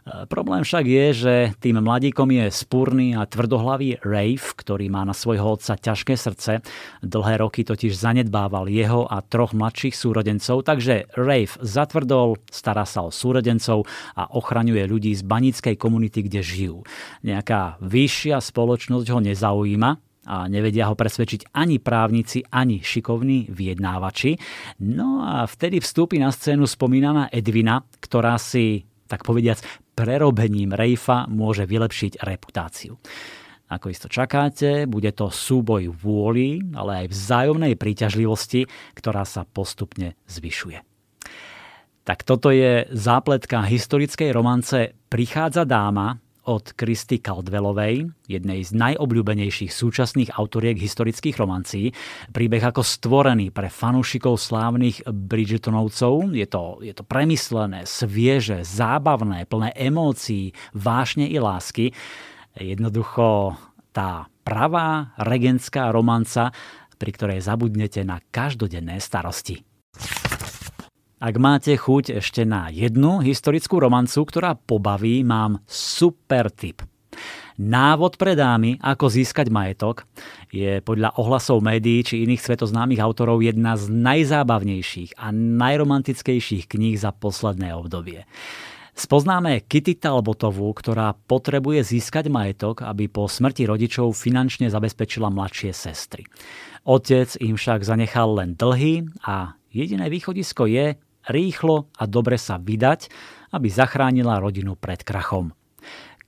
E, problém však je, že tým mladíkom je spúrny a tvrdohlavý Rafe, ktorý má na svojho otca ťažké srdce. Dlhé roky totiž zanedbával jeho a troch mladších súrodencov, takže Rafe zatvrdol, stará sa o súrodencov a ochraňuje ľudí z banickej komunity, kde žijú. Nejaká vyššia spoločnosť ho nezaujíma, a nevedia ho presvedčiť ani právnici, ani šikovní vyjednávači. No a vtedy vstúpi na scénu spomínaná Edvina, ktorá si, tak povediac, prerobením Rejfa môže vylepšiť reputáciu. Ako isto čakáte, bude to súboj vôli, ale aj vzájomnej príťažlivosti, ktorá sa postupne zvyšuje. Tak toto je zápletka historickej romance Prichádza dáma, od Kristy Caldwellovej, jednej z najobľúbenejších súčasných autoriek historických romancí. Príbeh ako stvorený pre fanúšikov slávnych Bridgetonovcov. Je to, je to premyslené, svieže, zábavné, plné emócií, vášne i lásky. Jednoducho tá pravá regentská romanca, pri ktorej zabudnete na každodenné starosti. Ak máte chuť ešte na jednu historickú romancu, ktorá pobaví, mám super tip. Návod pre dámy, ako získať majetok, je podľa ohlasov médií či iných svetoznámych autorov jedna z najzábavnejších a najromantickejších kníh za posledné obdobie. Spoznáme Kitty Talbotovú, ktorá potrebuje získať majetok, aby po smrti rodičov finančne zabezpečila mladšie sestry. Otec im však zanechal len dlhy a jediné východisko je rýchlo a dobre sa vydať, aby zachránila rodinu pred krachom.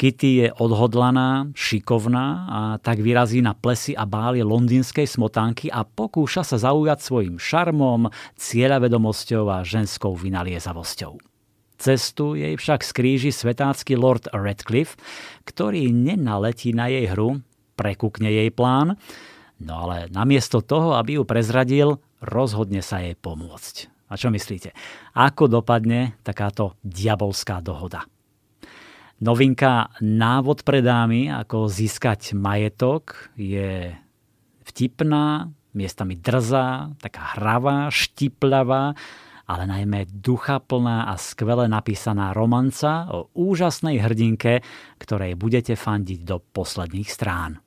Kitty je odhodlaná, šikovná a tak vyrazí na plesy a báli londýnskej smotánky a pokúša sa zaujať svojim šarmom, cieľavedomosťou a ženskou vynaliezavosťou. Cestu jej však skríži svetácky lord Redcliffe, ktorý nenaletí na jej hru, prekúkne jej plán, no ale namiesto toho, aby ju prezradil, rozhodne sa jej pomôcť. A čo myslíte? Ako dopadne takáto diabolská dohoda? Novinka Návod pre dámy, ako získať majetok, je vtipná, miestami drzá, taká hravá, štipľavá, ale najmä duchaplná a skvele napísaná romanca o úžasnej hrdinke, ktorej budete fandiť do posledných strán.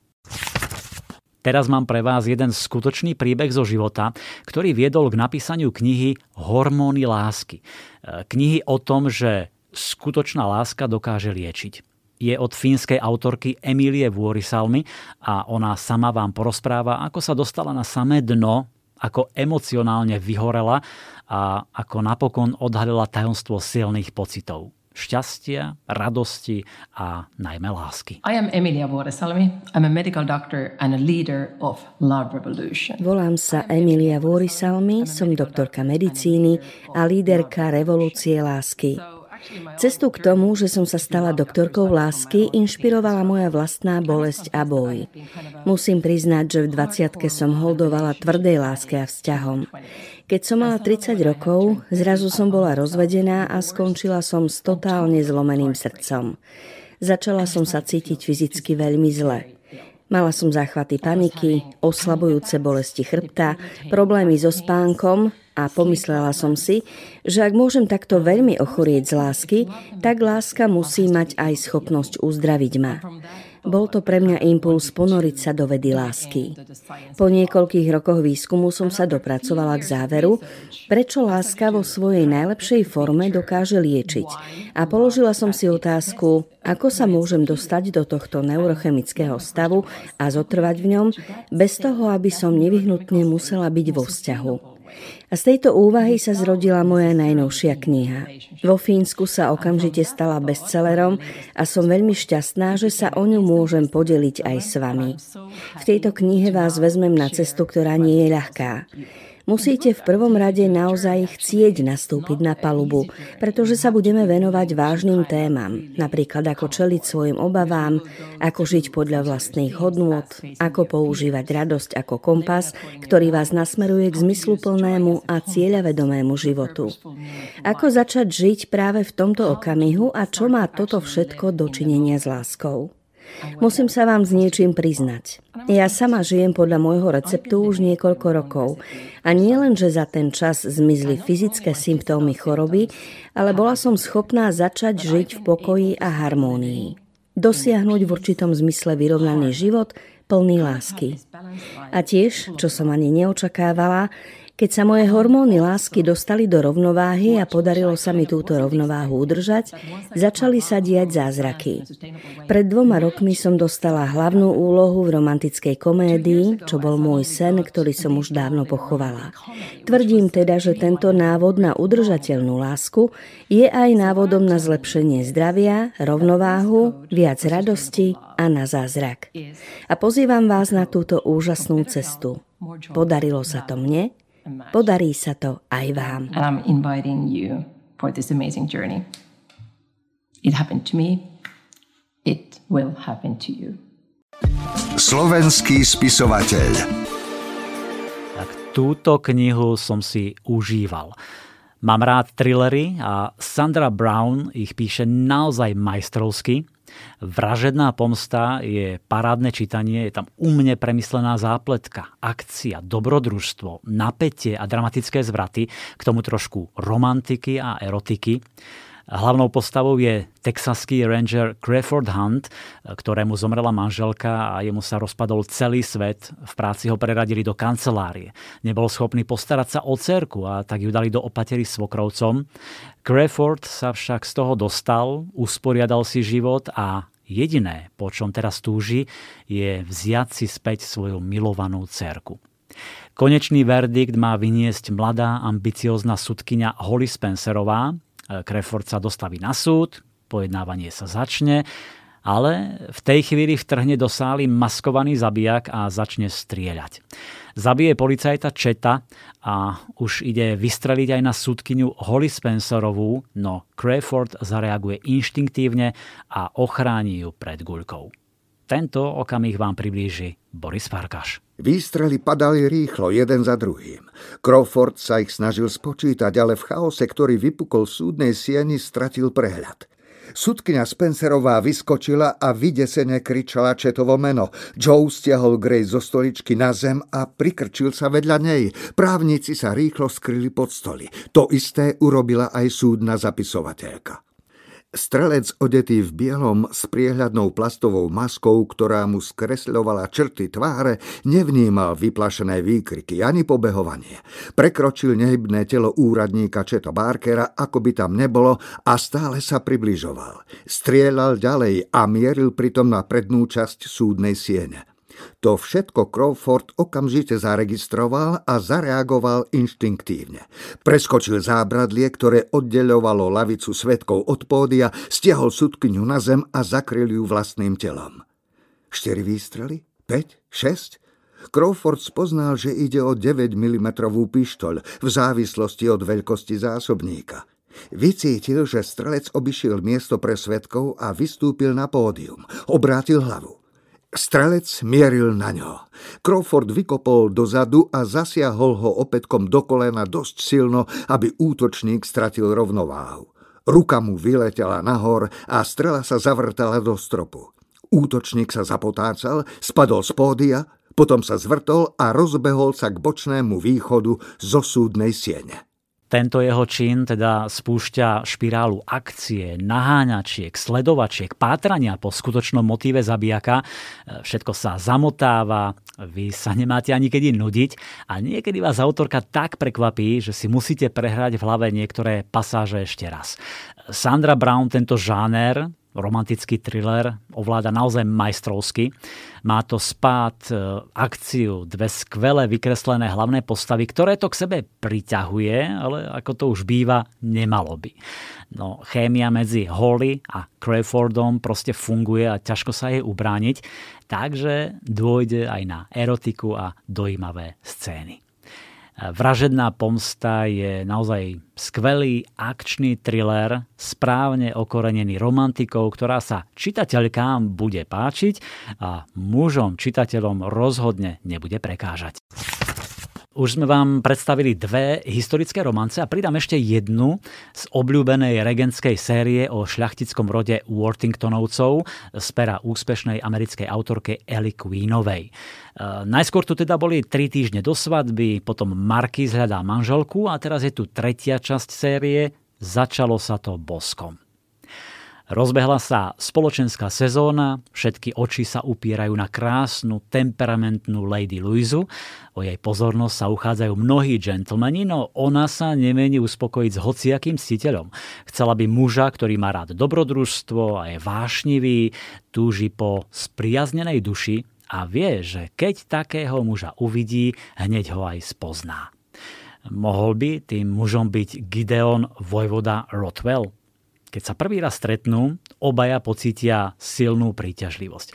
Teraz mám pre vás jeden skutočný príbeh zo života, ktorý viedol k napísaniu knihy Hormóny lásky. Knihy o tom, že skutočná láska dokáže liečiť. Je od fínskej autorky Emilie Vuorisalmy a ona sama vám porozpráva, ako sa dostala na samé dno, ako emocionálne vyhorela a ako napokon odhalila tajomstvo silných pocitov šťastia, radosti a najmä lásky. I am Emilia Vuorisalmi. I'm a medical doctor and a leader of Love Revolution. Volám sa Emilia Vuorisalmi, som doktorka medicíny a líderka revolúcie lásky. Cestu k tomu, že som sa stala doktorkou lásky, inšpirovala moja vlastná bolesť a boj. Musím priznať, že v 20 som holdovala tvrdej láske a vzťahom. Keď som mala 30 rokov, zrazu som bola rozvedená a skončila som s totálne zlomeným srdcom. Začala som sa cítiť fyzicky veľmi zle. Mala som záchvaty paniky, oslabujúce bolesti chrbta, problémy so spánkom a pomyslela som si, že ak môžem takto veľmi ochorieť z lásky, tak láska musí mať aj schopnosť uzdraviť ma. Bol to pre mňa impuls ponoriť sa do vedy lásky. Po niekoľkých rokoch výskumu som sa dopracovala k záveru, prečo láska vo svojej najlepšej forme dokáže liečiť. A položila som si otázku, ako sa môžem dostať do tohto neurochemického stavu a zotrvať v ňom, bez toho, aby som nevyhnutne musela byť vo vzťahu. A z tejto úvahy sa zrodila moja najnovšia kniha. Vo Fínsku sa okamžite stala bestsellerom a som veľmi šťastná, že sa o ňu môžem podeliť aj s vami. V tejto knihe vás vezmem na cestu, ktorá nie je ľahká. Musíte v prvom rade naozaj chcieť nastúpiť na palubu, pretože sa budeme venovať vážnym témam, napríklad ako čeliť svojim obavám, ako žiť podľa vlastných hodnôt, ako používať radosť ako kompas, ktorý vás nasmeruje k zmysluplnému a cieľavedomému životu. Ako začať žiť práve v tomto okamihu a čo má toto všetko dočinenia s láskou. Musím sa vám s niečím priznať. Ja sama žijem podľa môjho receptu už niekoľko rokov. A nie len, že za ten čas zmizli fyzické symptómy choroby, ale bola som schopná začať žiť v pokoji a harmónii. Dosiahnuť v určitom zmysle vyrovnaný život plný lásky. A tiež, čo som ani neočakávala, keď sa moje hormóny lásky dostali do rovnováhy a podarilo sa mi túto rovnováhu udržať, začali sa diať zázraky. Pred dvoma rokmi som dostala hlavnú úlohu v romantickej komédii, čo bol môj sen, ktorý som už dávno pochovala. Tvrdím teda, že tento návod na udržateľnú lásku je aj návodom na zlepšenie zdravia, rovnováhu, viac radosti a na zázrak. A pozývam vás na túto úžasnú cestu. Podarilo sa to mne Podarí sa to aj vám. And I'm inviting you for this amazing journey. It happened to me. It will happen to you. Slovenský spisovateľ Tak túto knihu som si užíval. Mám rád thrillery a Sandra Brown ich píše naozaj majstrovsky. Vražedná pomsta je parádne čítanie, je tam umne premyslená zápletka, akcia, dobrodružstvo, napätie a dramatické zvraty, k tomu trošku romantiky a erotiky. Hlavnou postavou je texaský ranger Crawford Hunt, ktorému zomrela manželka a jemu sa rozpadol celý svet. V práci ho preradili do kancelárie. Nebol schopný postarať sa o cerku a tak ju dali do opatery svokrovcom. Crawford sa však z toho dostal, usporiadal si život a jediné, po čom teraz túži, je vziať si späť svoju milovanú cerku. Konečný verdikt má vyniesť mladá ambiciozna sudkynia Holly Spencerová, Kreford sa dostaví na súd, pojednávanie sa začne, ale v tej chvíli vtrhne do sály maskovaný zabijak a začne strieľať. Zabije policajta Četa a už ide vystreliť aj na súdkyňu Holly Spencerovú, no Crawford zareaguje inštinktívne a ochráni ju pred guľkou. Tento okamih vám priblíži Boris Farkaš. Výstrely padali rýchlo, jeden za druhým. Crawford sa ich snažil spočítať, ale v chaose, ktorý vypukol súdnej sieni, stratil prehľad. Sudkňa Spencerová vyskočila a vydesene kričala Četovo meno. Joe stiahol Gray zo stoličky na zem a prikrčil sa vedľa nej. Právnici sa rýchlo skryli pod stoli. To isté urobila aj súdna zapisovateľka. Strelec odetý v bielom s priehľadnou plastovou maskou, ktorá mu skresľovala črty tváre, nevnímal vyplašené výkriky ani pobehovanie. Prekročil nehybné telo úradníka Četa Barkera, ako by tam nebolo a stále sa približoval. Strieľal ďalej a mieril pritom na prednú časť súdnej siene. To všetko Crawford okamžite zaregistroval a zareagoval inštinktívne. Preskočil zábradlie, ktoré oddeľovalo lavicu svetkov od pódia, stiahol sudkyňu na zem a zakryl ju vlastným telom. Štyri výstrely? 5? 6? Crawford spoznal, že ide o 9 mm pištoľ v závislosti od veľkosti zásobníka. Vycítil, že strelec obišiel miesto pre svetkov a vystúpil na pódium. Obrátil hlavu. Strelec mieril na ňo. Crawford vykopol dozadu a zasiahol ho opätkom do kolena dosť silno, aby útočník stratil rovnováhu. Ruka mu vyletela nahor a strela sa zavrtala do stropu. Útočník sa zapotácal, spadol z pódia, potom sa zvrtol a rozbehol sa k bočnému východu zo súdnej siene. Tento jeho čin teda spúšťa špirálu akcie, naháňačiek, sledovačiek, pátrania po skutočnom motíve zabijaka. Všetko sa zamotáva, vy sa nemáte ani kedy nudiť a niekedy vás autorka tak prekvapí, že si musíte prehrať v hlave niektoré pasáže ešte raz. Sandra Brown tento žáner romantický thriller ovláda naozaj majstrovsky. Má to spád, e, akciu, dve skvelé vykreslené hlavné postavy, ktoré to k sebe priťahuje, ale ako to už býva, nemalo by. No, chémia medzi Holly a Crayfordom proste funguje a ťažko sa jej ubrániť, takže dôjde aj na erotiku a dojímavé scény. Vražedná pomsta je naozaj skvelý akčný thriller, správne okorenený romantikou, ktorá sa čitateľkám bude páčiť a mužom čitateľom rozhodne nebude prekážať. Už sme vám predstavili dve historické romance a pridám ešte jednu z obľúbenej regentskej série o šľachtickom rode Worthingtonovcov z pera úspešnej americkej autorke Ellie Queenovej. E, najskôr tu teda boli tri týždne do svadby, potom Marquis hľadá manželku a teraz je tu tretia časť série Začalo sa to boskom. Rozbehla sa spoločenská sezóna, všetky oči sa upierajú na krásnu, temperamentnú Lady Louisu. O jej pozornosť sa uchádzajú mnohí džentlmeni, no ona sa nemení uspokojiť s hociakým ctiteľom. Chcela by muža, ktorý má rád dobrodružstvo a je vášnivý, túži po spriaznenej duši a vie, že keď takého muža uvidí, hneď ho aj spozná. Mohol by tým mužom byť Gideon Vojvoda Rothwell? Keď sa prvý raz stretnú, obaja pocítia silnú príťažlivosť.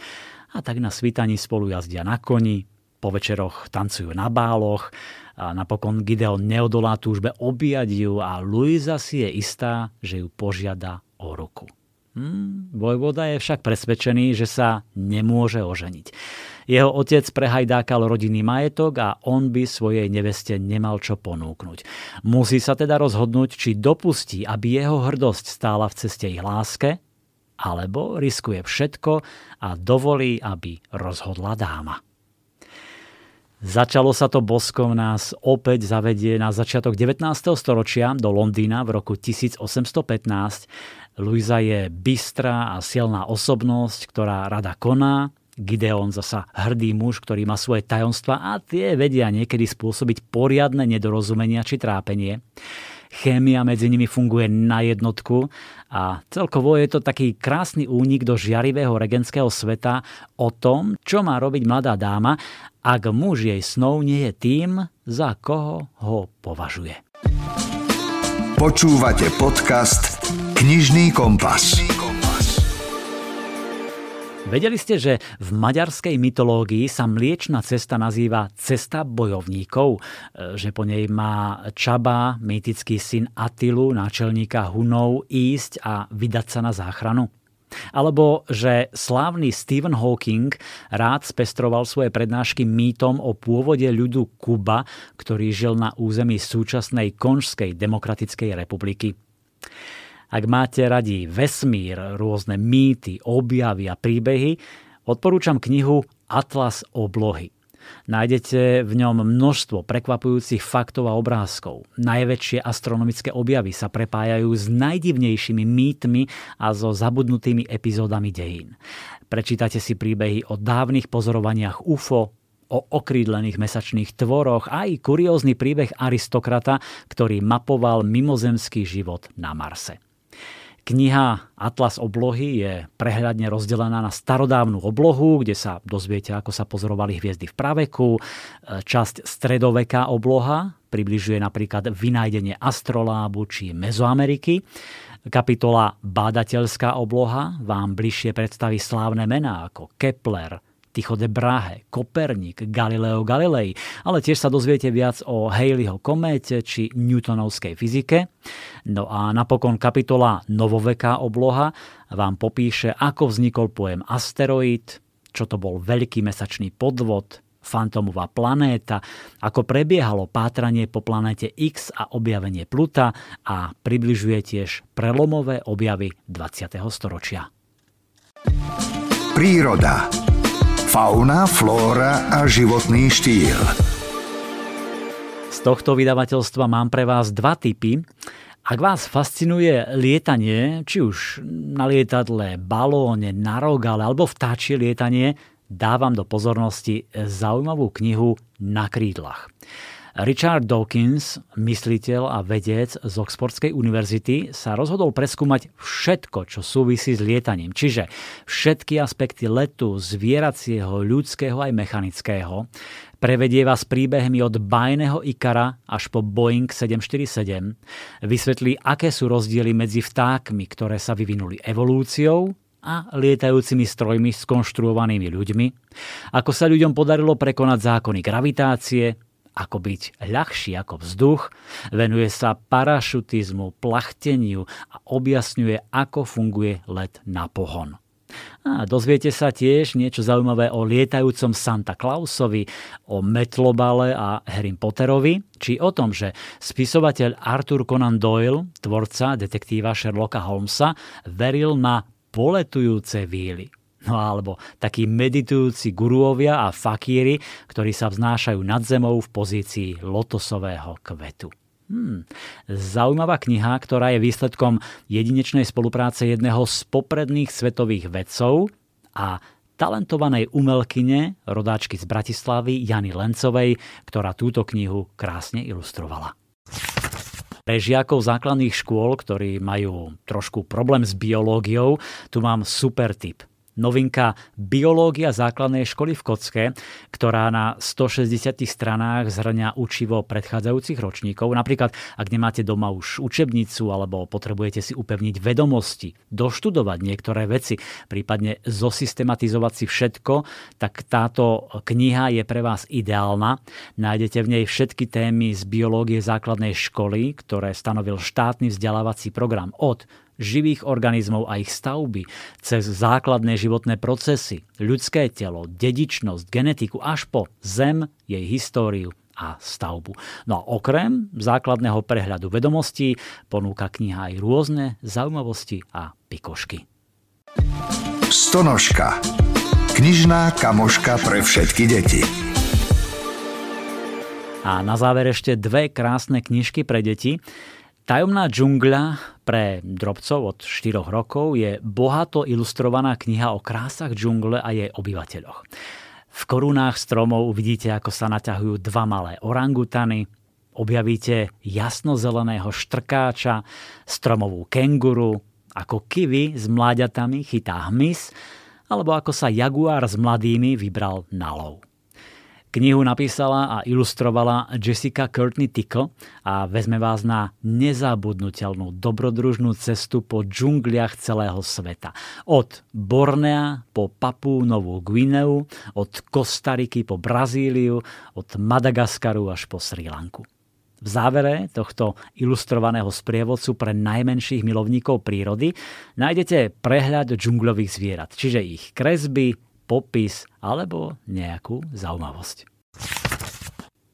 A tak na svítaní spolu jazdia na koni, po večeroch tancujú na báloch a napokon Gideon neodolá túžbe obíjať ju a Luisa si je istá, že ju požiada o ruku. Hmm, Vojvoda je však presvedčený, že sa nemôže oženiť. Jeho otec prehajdákal rodinný majetok a on by svojej neveste nemal čo ponúknuť. Musí sa teda rozhodnúť, či dopustí, aby jeho hrdosť stála v ceste ich láske, alebo riskuje všetko a dovolí, aby rozhodla dáma. Začalo sa to boskom nás opäť zavedie na začiatok 19. storočia do Londýna v roku 1815. Luisa je bystrá a silná osobnosť, ktorá rada koná. Gideon zasa hrdý muž, ktorý má svoje tajomstva a tie vedia niekedy spôsobiť poriadne nedorozumenia či trápenie. Chémia medzi nimi funguje na jednotku a celkovo je to taký krásny únik do žiarivého regenského sveta o tom, čo má robiť mladá dáma, ak muž jej snov nie je tým, za koho ho považuje. Počúvate podcast Knižný kompas. Vedeli ste, že v maďarskej mytológii sa mliečna cesta nazýva cesta bojovníkov? E, že po nej má Čaba, mýtický syn Atilu, náčelníka Hunov, ísť a vydať sa na záchranu? Alebo že slávny Stephen Hawking rád spestroval svoje prednášky mýtom o pôvode ľudu Kuba, ktorý žil na území súčasnej Konžskej demokratickej republiky. Ak máte radi vesmír, rôzne mýty, objavy a príbehy, odporúčam knihu Atlas oblohy. Nájdete v ňom množstvo prekvapujúcich faktov a obrázkov. Najväčšie astronomické objavy sa prepájajú s najdivnejšími mýtmi a so zabudnutými epizódami dejín. Prečítate si príbehy o dávnych pozorovaniach UFO, o okrídlených mesačných tvoroch a aj kuriózny príbeh aristokrata, ktorý mapoval mimozemský život na Marse. Kniha Atlas oblohy je prehľadne rozdelená na starodávnu oblohu, kde sa dozviete, ako sa pozorovali hviezdy v praveku. Časť stredoveká obloha približuje napríklad vynájdenie astrolábu či Mezoameriky. Kapitola Bádateľská obloha vám bližšie predstaví slávne mená ako Kepler, Tycho de Brahe, Koperník, Galileo Galilei, ale tiež sa dozviete viac o Haleyho kométe či Newtonovskej fyzike. No a napokon kapitola Novoveká obloha vám popíše, ako vznikol pojem asteroid, čo to bol veľký mesačný podvod, fantomová planéta, ako prebiehalo pátranie po planéte X a objavenie Pluta a približuje tiež prelomové objavy 20. storočia. Príroda Fauna, flóra a životný štýl. Z tohto vydavateľstva mám pre vás dva typy. Ak vás fascinuje lietanie, či už na lietadle, balóne, na rogale alebo vtáčie lietanie, dávam do pozornosti zaujímavú knihu Na krídlach. Richard Dawkins, mysliteľ a vedec z Oxfordskej univerzity, sa rozhodol preskúmať všetko, čo súvisí s lietaním. Čiže všetky aspekty letu, zvieracieho, ľudského aj mechanického. Prevedie vás príbehmi od bajného Ikara až po Boeing 747. Vysvetlí, aké sú rozdiely medzi vtákmi, ktoré sa vyvinuli evolúciou a lietajúcimi strojmi skonštruovanými ľuďmi, ako sa ľuďom podarilo prekonať zákony gravitácie, ako byť ľahší ako vzduch, venuje sa parašutizmu, plachteniu a objasňuje, ako funguje let na pohon. A dozviete sa tiež niečo zaujímavé o lietajúcom Santa Clausovi, o Metlobale a Harry Potterovi, či o tom, že spisovateľ Arthur Conan Doyle, tvorca detektíva Sherlocka Holmesa, veril na poletujúce víly. No alebo takí meditujúci guruovia a fakíry, ktorí sa vznášajú nad zemou v pozícii lotosového kvetu. Hmm. Zaujímavá kniha, ktorá je výsledkom jedinečnej spolupráce jedného z popredných svetových vedcov a talentovanej umelkyne, rodáčky z Bratislavy Jany Lencovej, ktorá túto knihu krásne ilustrovala. Pre žiakov základných škôl, ktorí majú trošku problém s biológiou, tu mám super tip – novinka Biológia základnej školy v Kocke, ktorá na 160 stranách zhrňa učivo predchádzajúcich ročníkov. Napríklad, ak nemáte doma už učebnicu alebo potrebujete si upevniť vedomosti, doštudovať niektoré veci, prípadne zosystematizovať si všetko, tak táto kniha je pre vás ideálna. Nájdete v nej všetky témy z biológie základnej školy, ktoré stanovil štátny vzdelávací program od živých organizmov a ich stavby, cez základné životné procesy, ľudské telo, dedičnosť, genetiku až po zem, jej históriu a stavbu. No a okrem základného prehľadu vedomostí ponúka kniha aj rôzne zaujímavosti a pikošky. Stonožka. Knižná kamoška pre všetky deti. A na záver ešte dve krásne knižky pre deti. Tajomná džungľa pre drobcov od 4 rokov je bohato ilustrovaná kniha o krásach džungle a jej obyvateľoch. V korunách stromov uvidíte, ako sa naťahujú dva malé orangutany, objavíte jasnozeleného štrkáča, stromovú kenguru, ako kivy s mláďatami chytá hmyz, alebo ako sa jaguár s mladými vybral na lov. Knihu napísala a ilustrovala Jessica Courtney Tickle a vezme vás na nezabudnutelnú dobrodružnú cestu po džungliach celého sveta. Od Bornea po Papú Novú Guineu, od Kostariky po Brazíliu, od Madagaskaru až po Sri Lanku. V závere tohto ilustrovaného sprievodcu pre najmenších milovníkov prírody nájdete prehľad džunglových zvierat, čiže ich kresby, popis alebo nejakú zaujímavosť.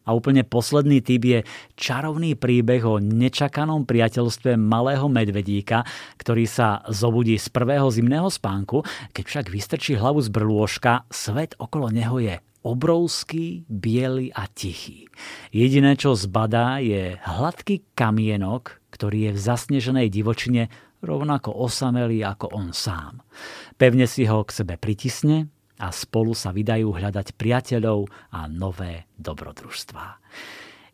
A úplne posledný typ je čarovný príbeh o nečakanom priateľstve malého medvedíka, ktorý sa zobudí z prvého zimného spánku, keď však vystrčí hlavu z brlôžka, svet okolo neho je obrovský, biely a tichý. Jediné, čo zbadá, je hladký kamienok, ktorý je v zasneženej divočine rovnako osamelý ako on sám. Pevne si ho k sebe pritisne a spolu sa vydajú hľadať priateľov a nové dobrodružstvá.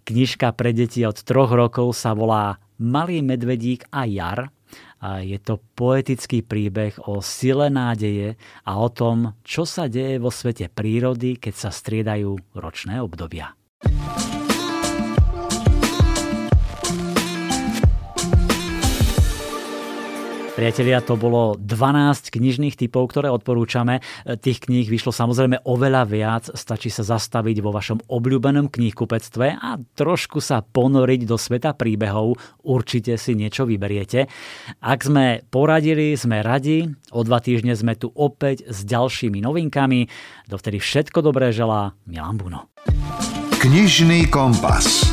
Knižka pre deti od troch rokov sa volá Malý medvedík a jar a je to poetický príbeh o sile nádeje a o tom, čo sa deje vo svete prírody, keď sa striedajú ročné obdobia. Priatelia, to bolo 12 knižných typov, ktoré odporúčame. Tých kníh vyšlo samozrejme oveľa viac. Stačí sa zastaviť vo vašom obľúbenom knihkupectve a trošku sa ponoriť do sveta príbehov. Určite si niečo vyberiete. Ak sme poradili, sme radi. O dva týždne sme tu opäť s ďalšími novinkami. Dovtedy všetko dobré želá Milan Buno. Knižný kompas.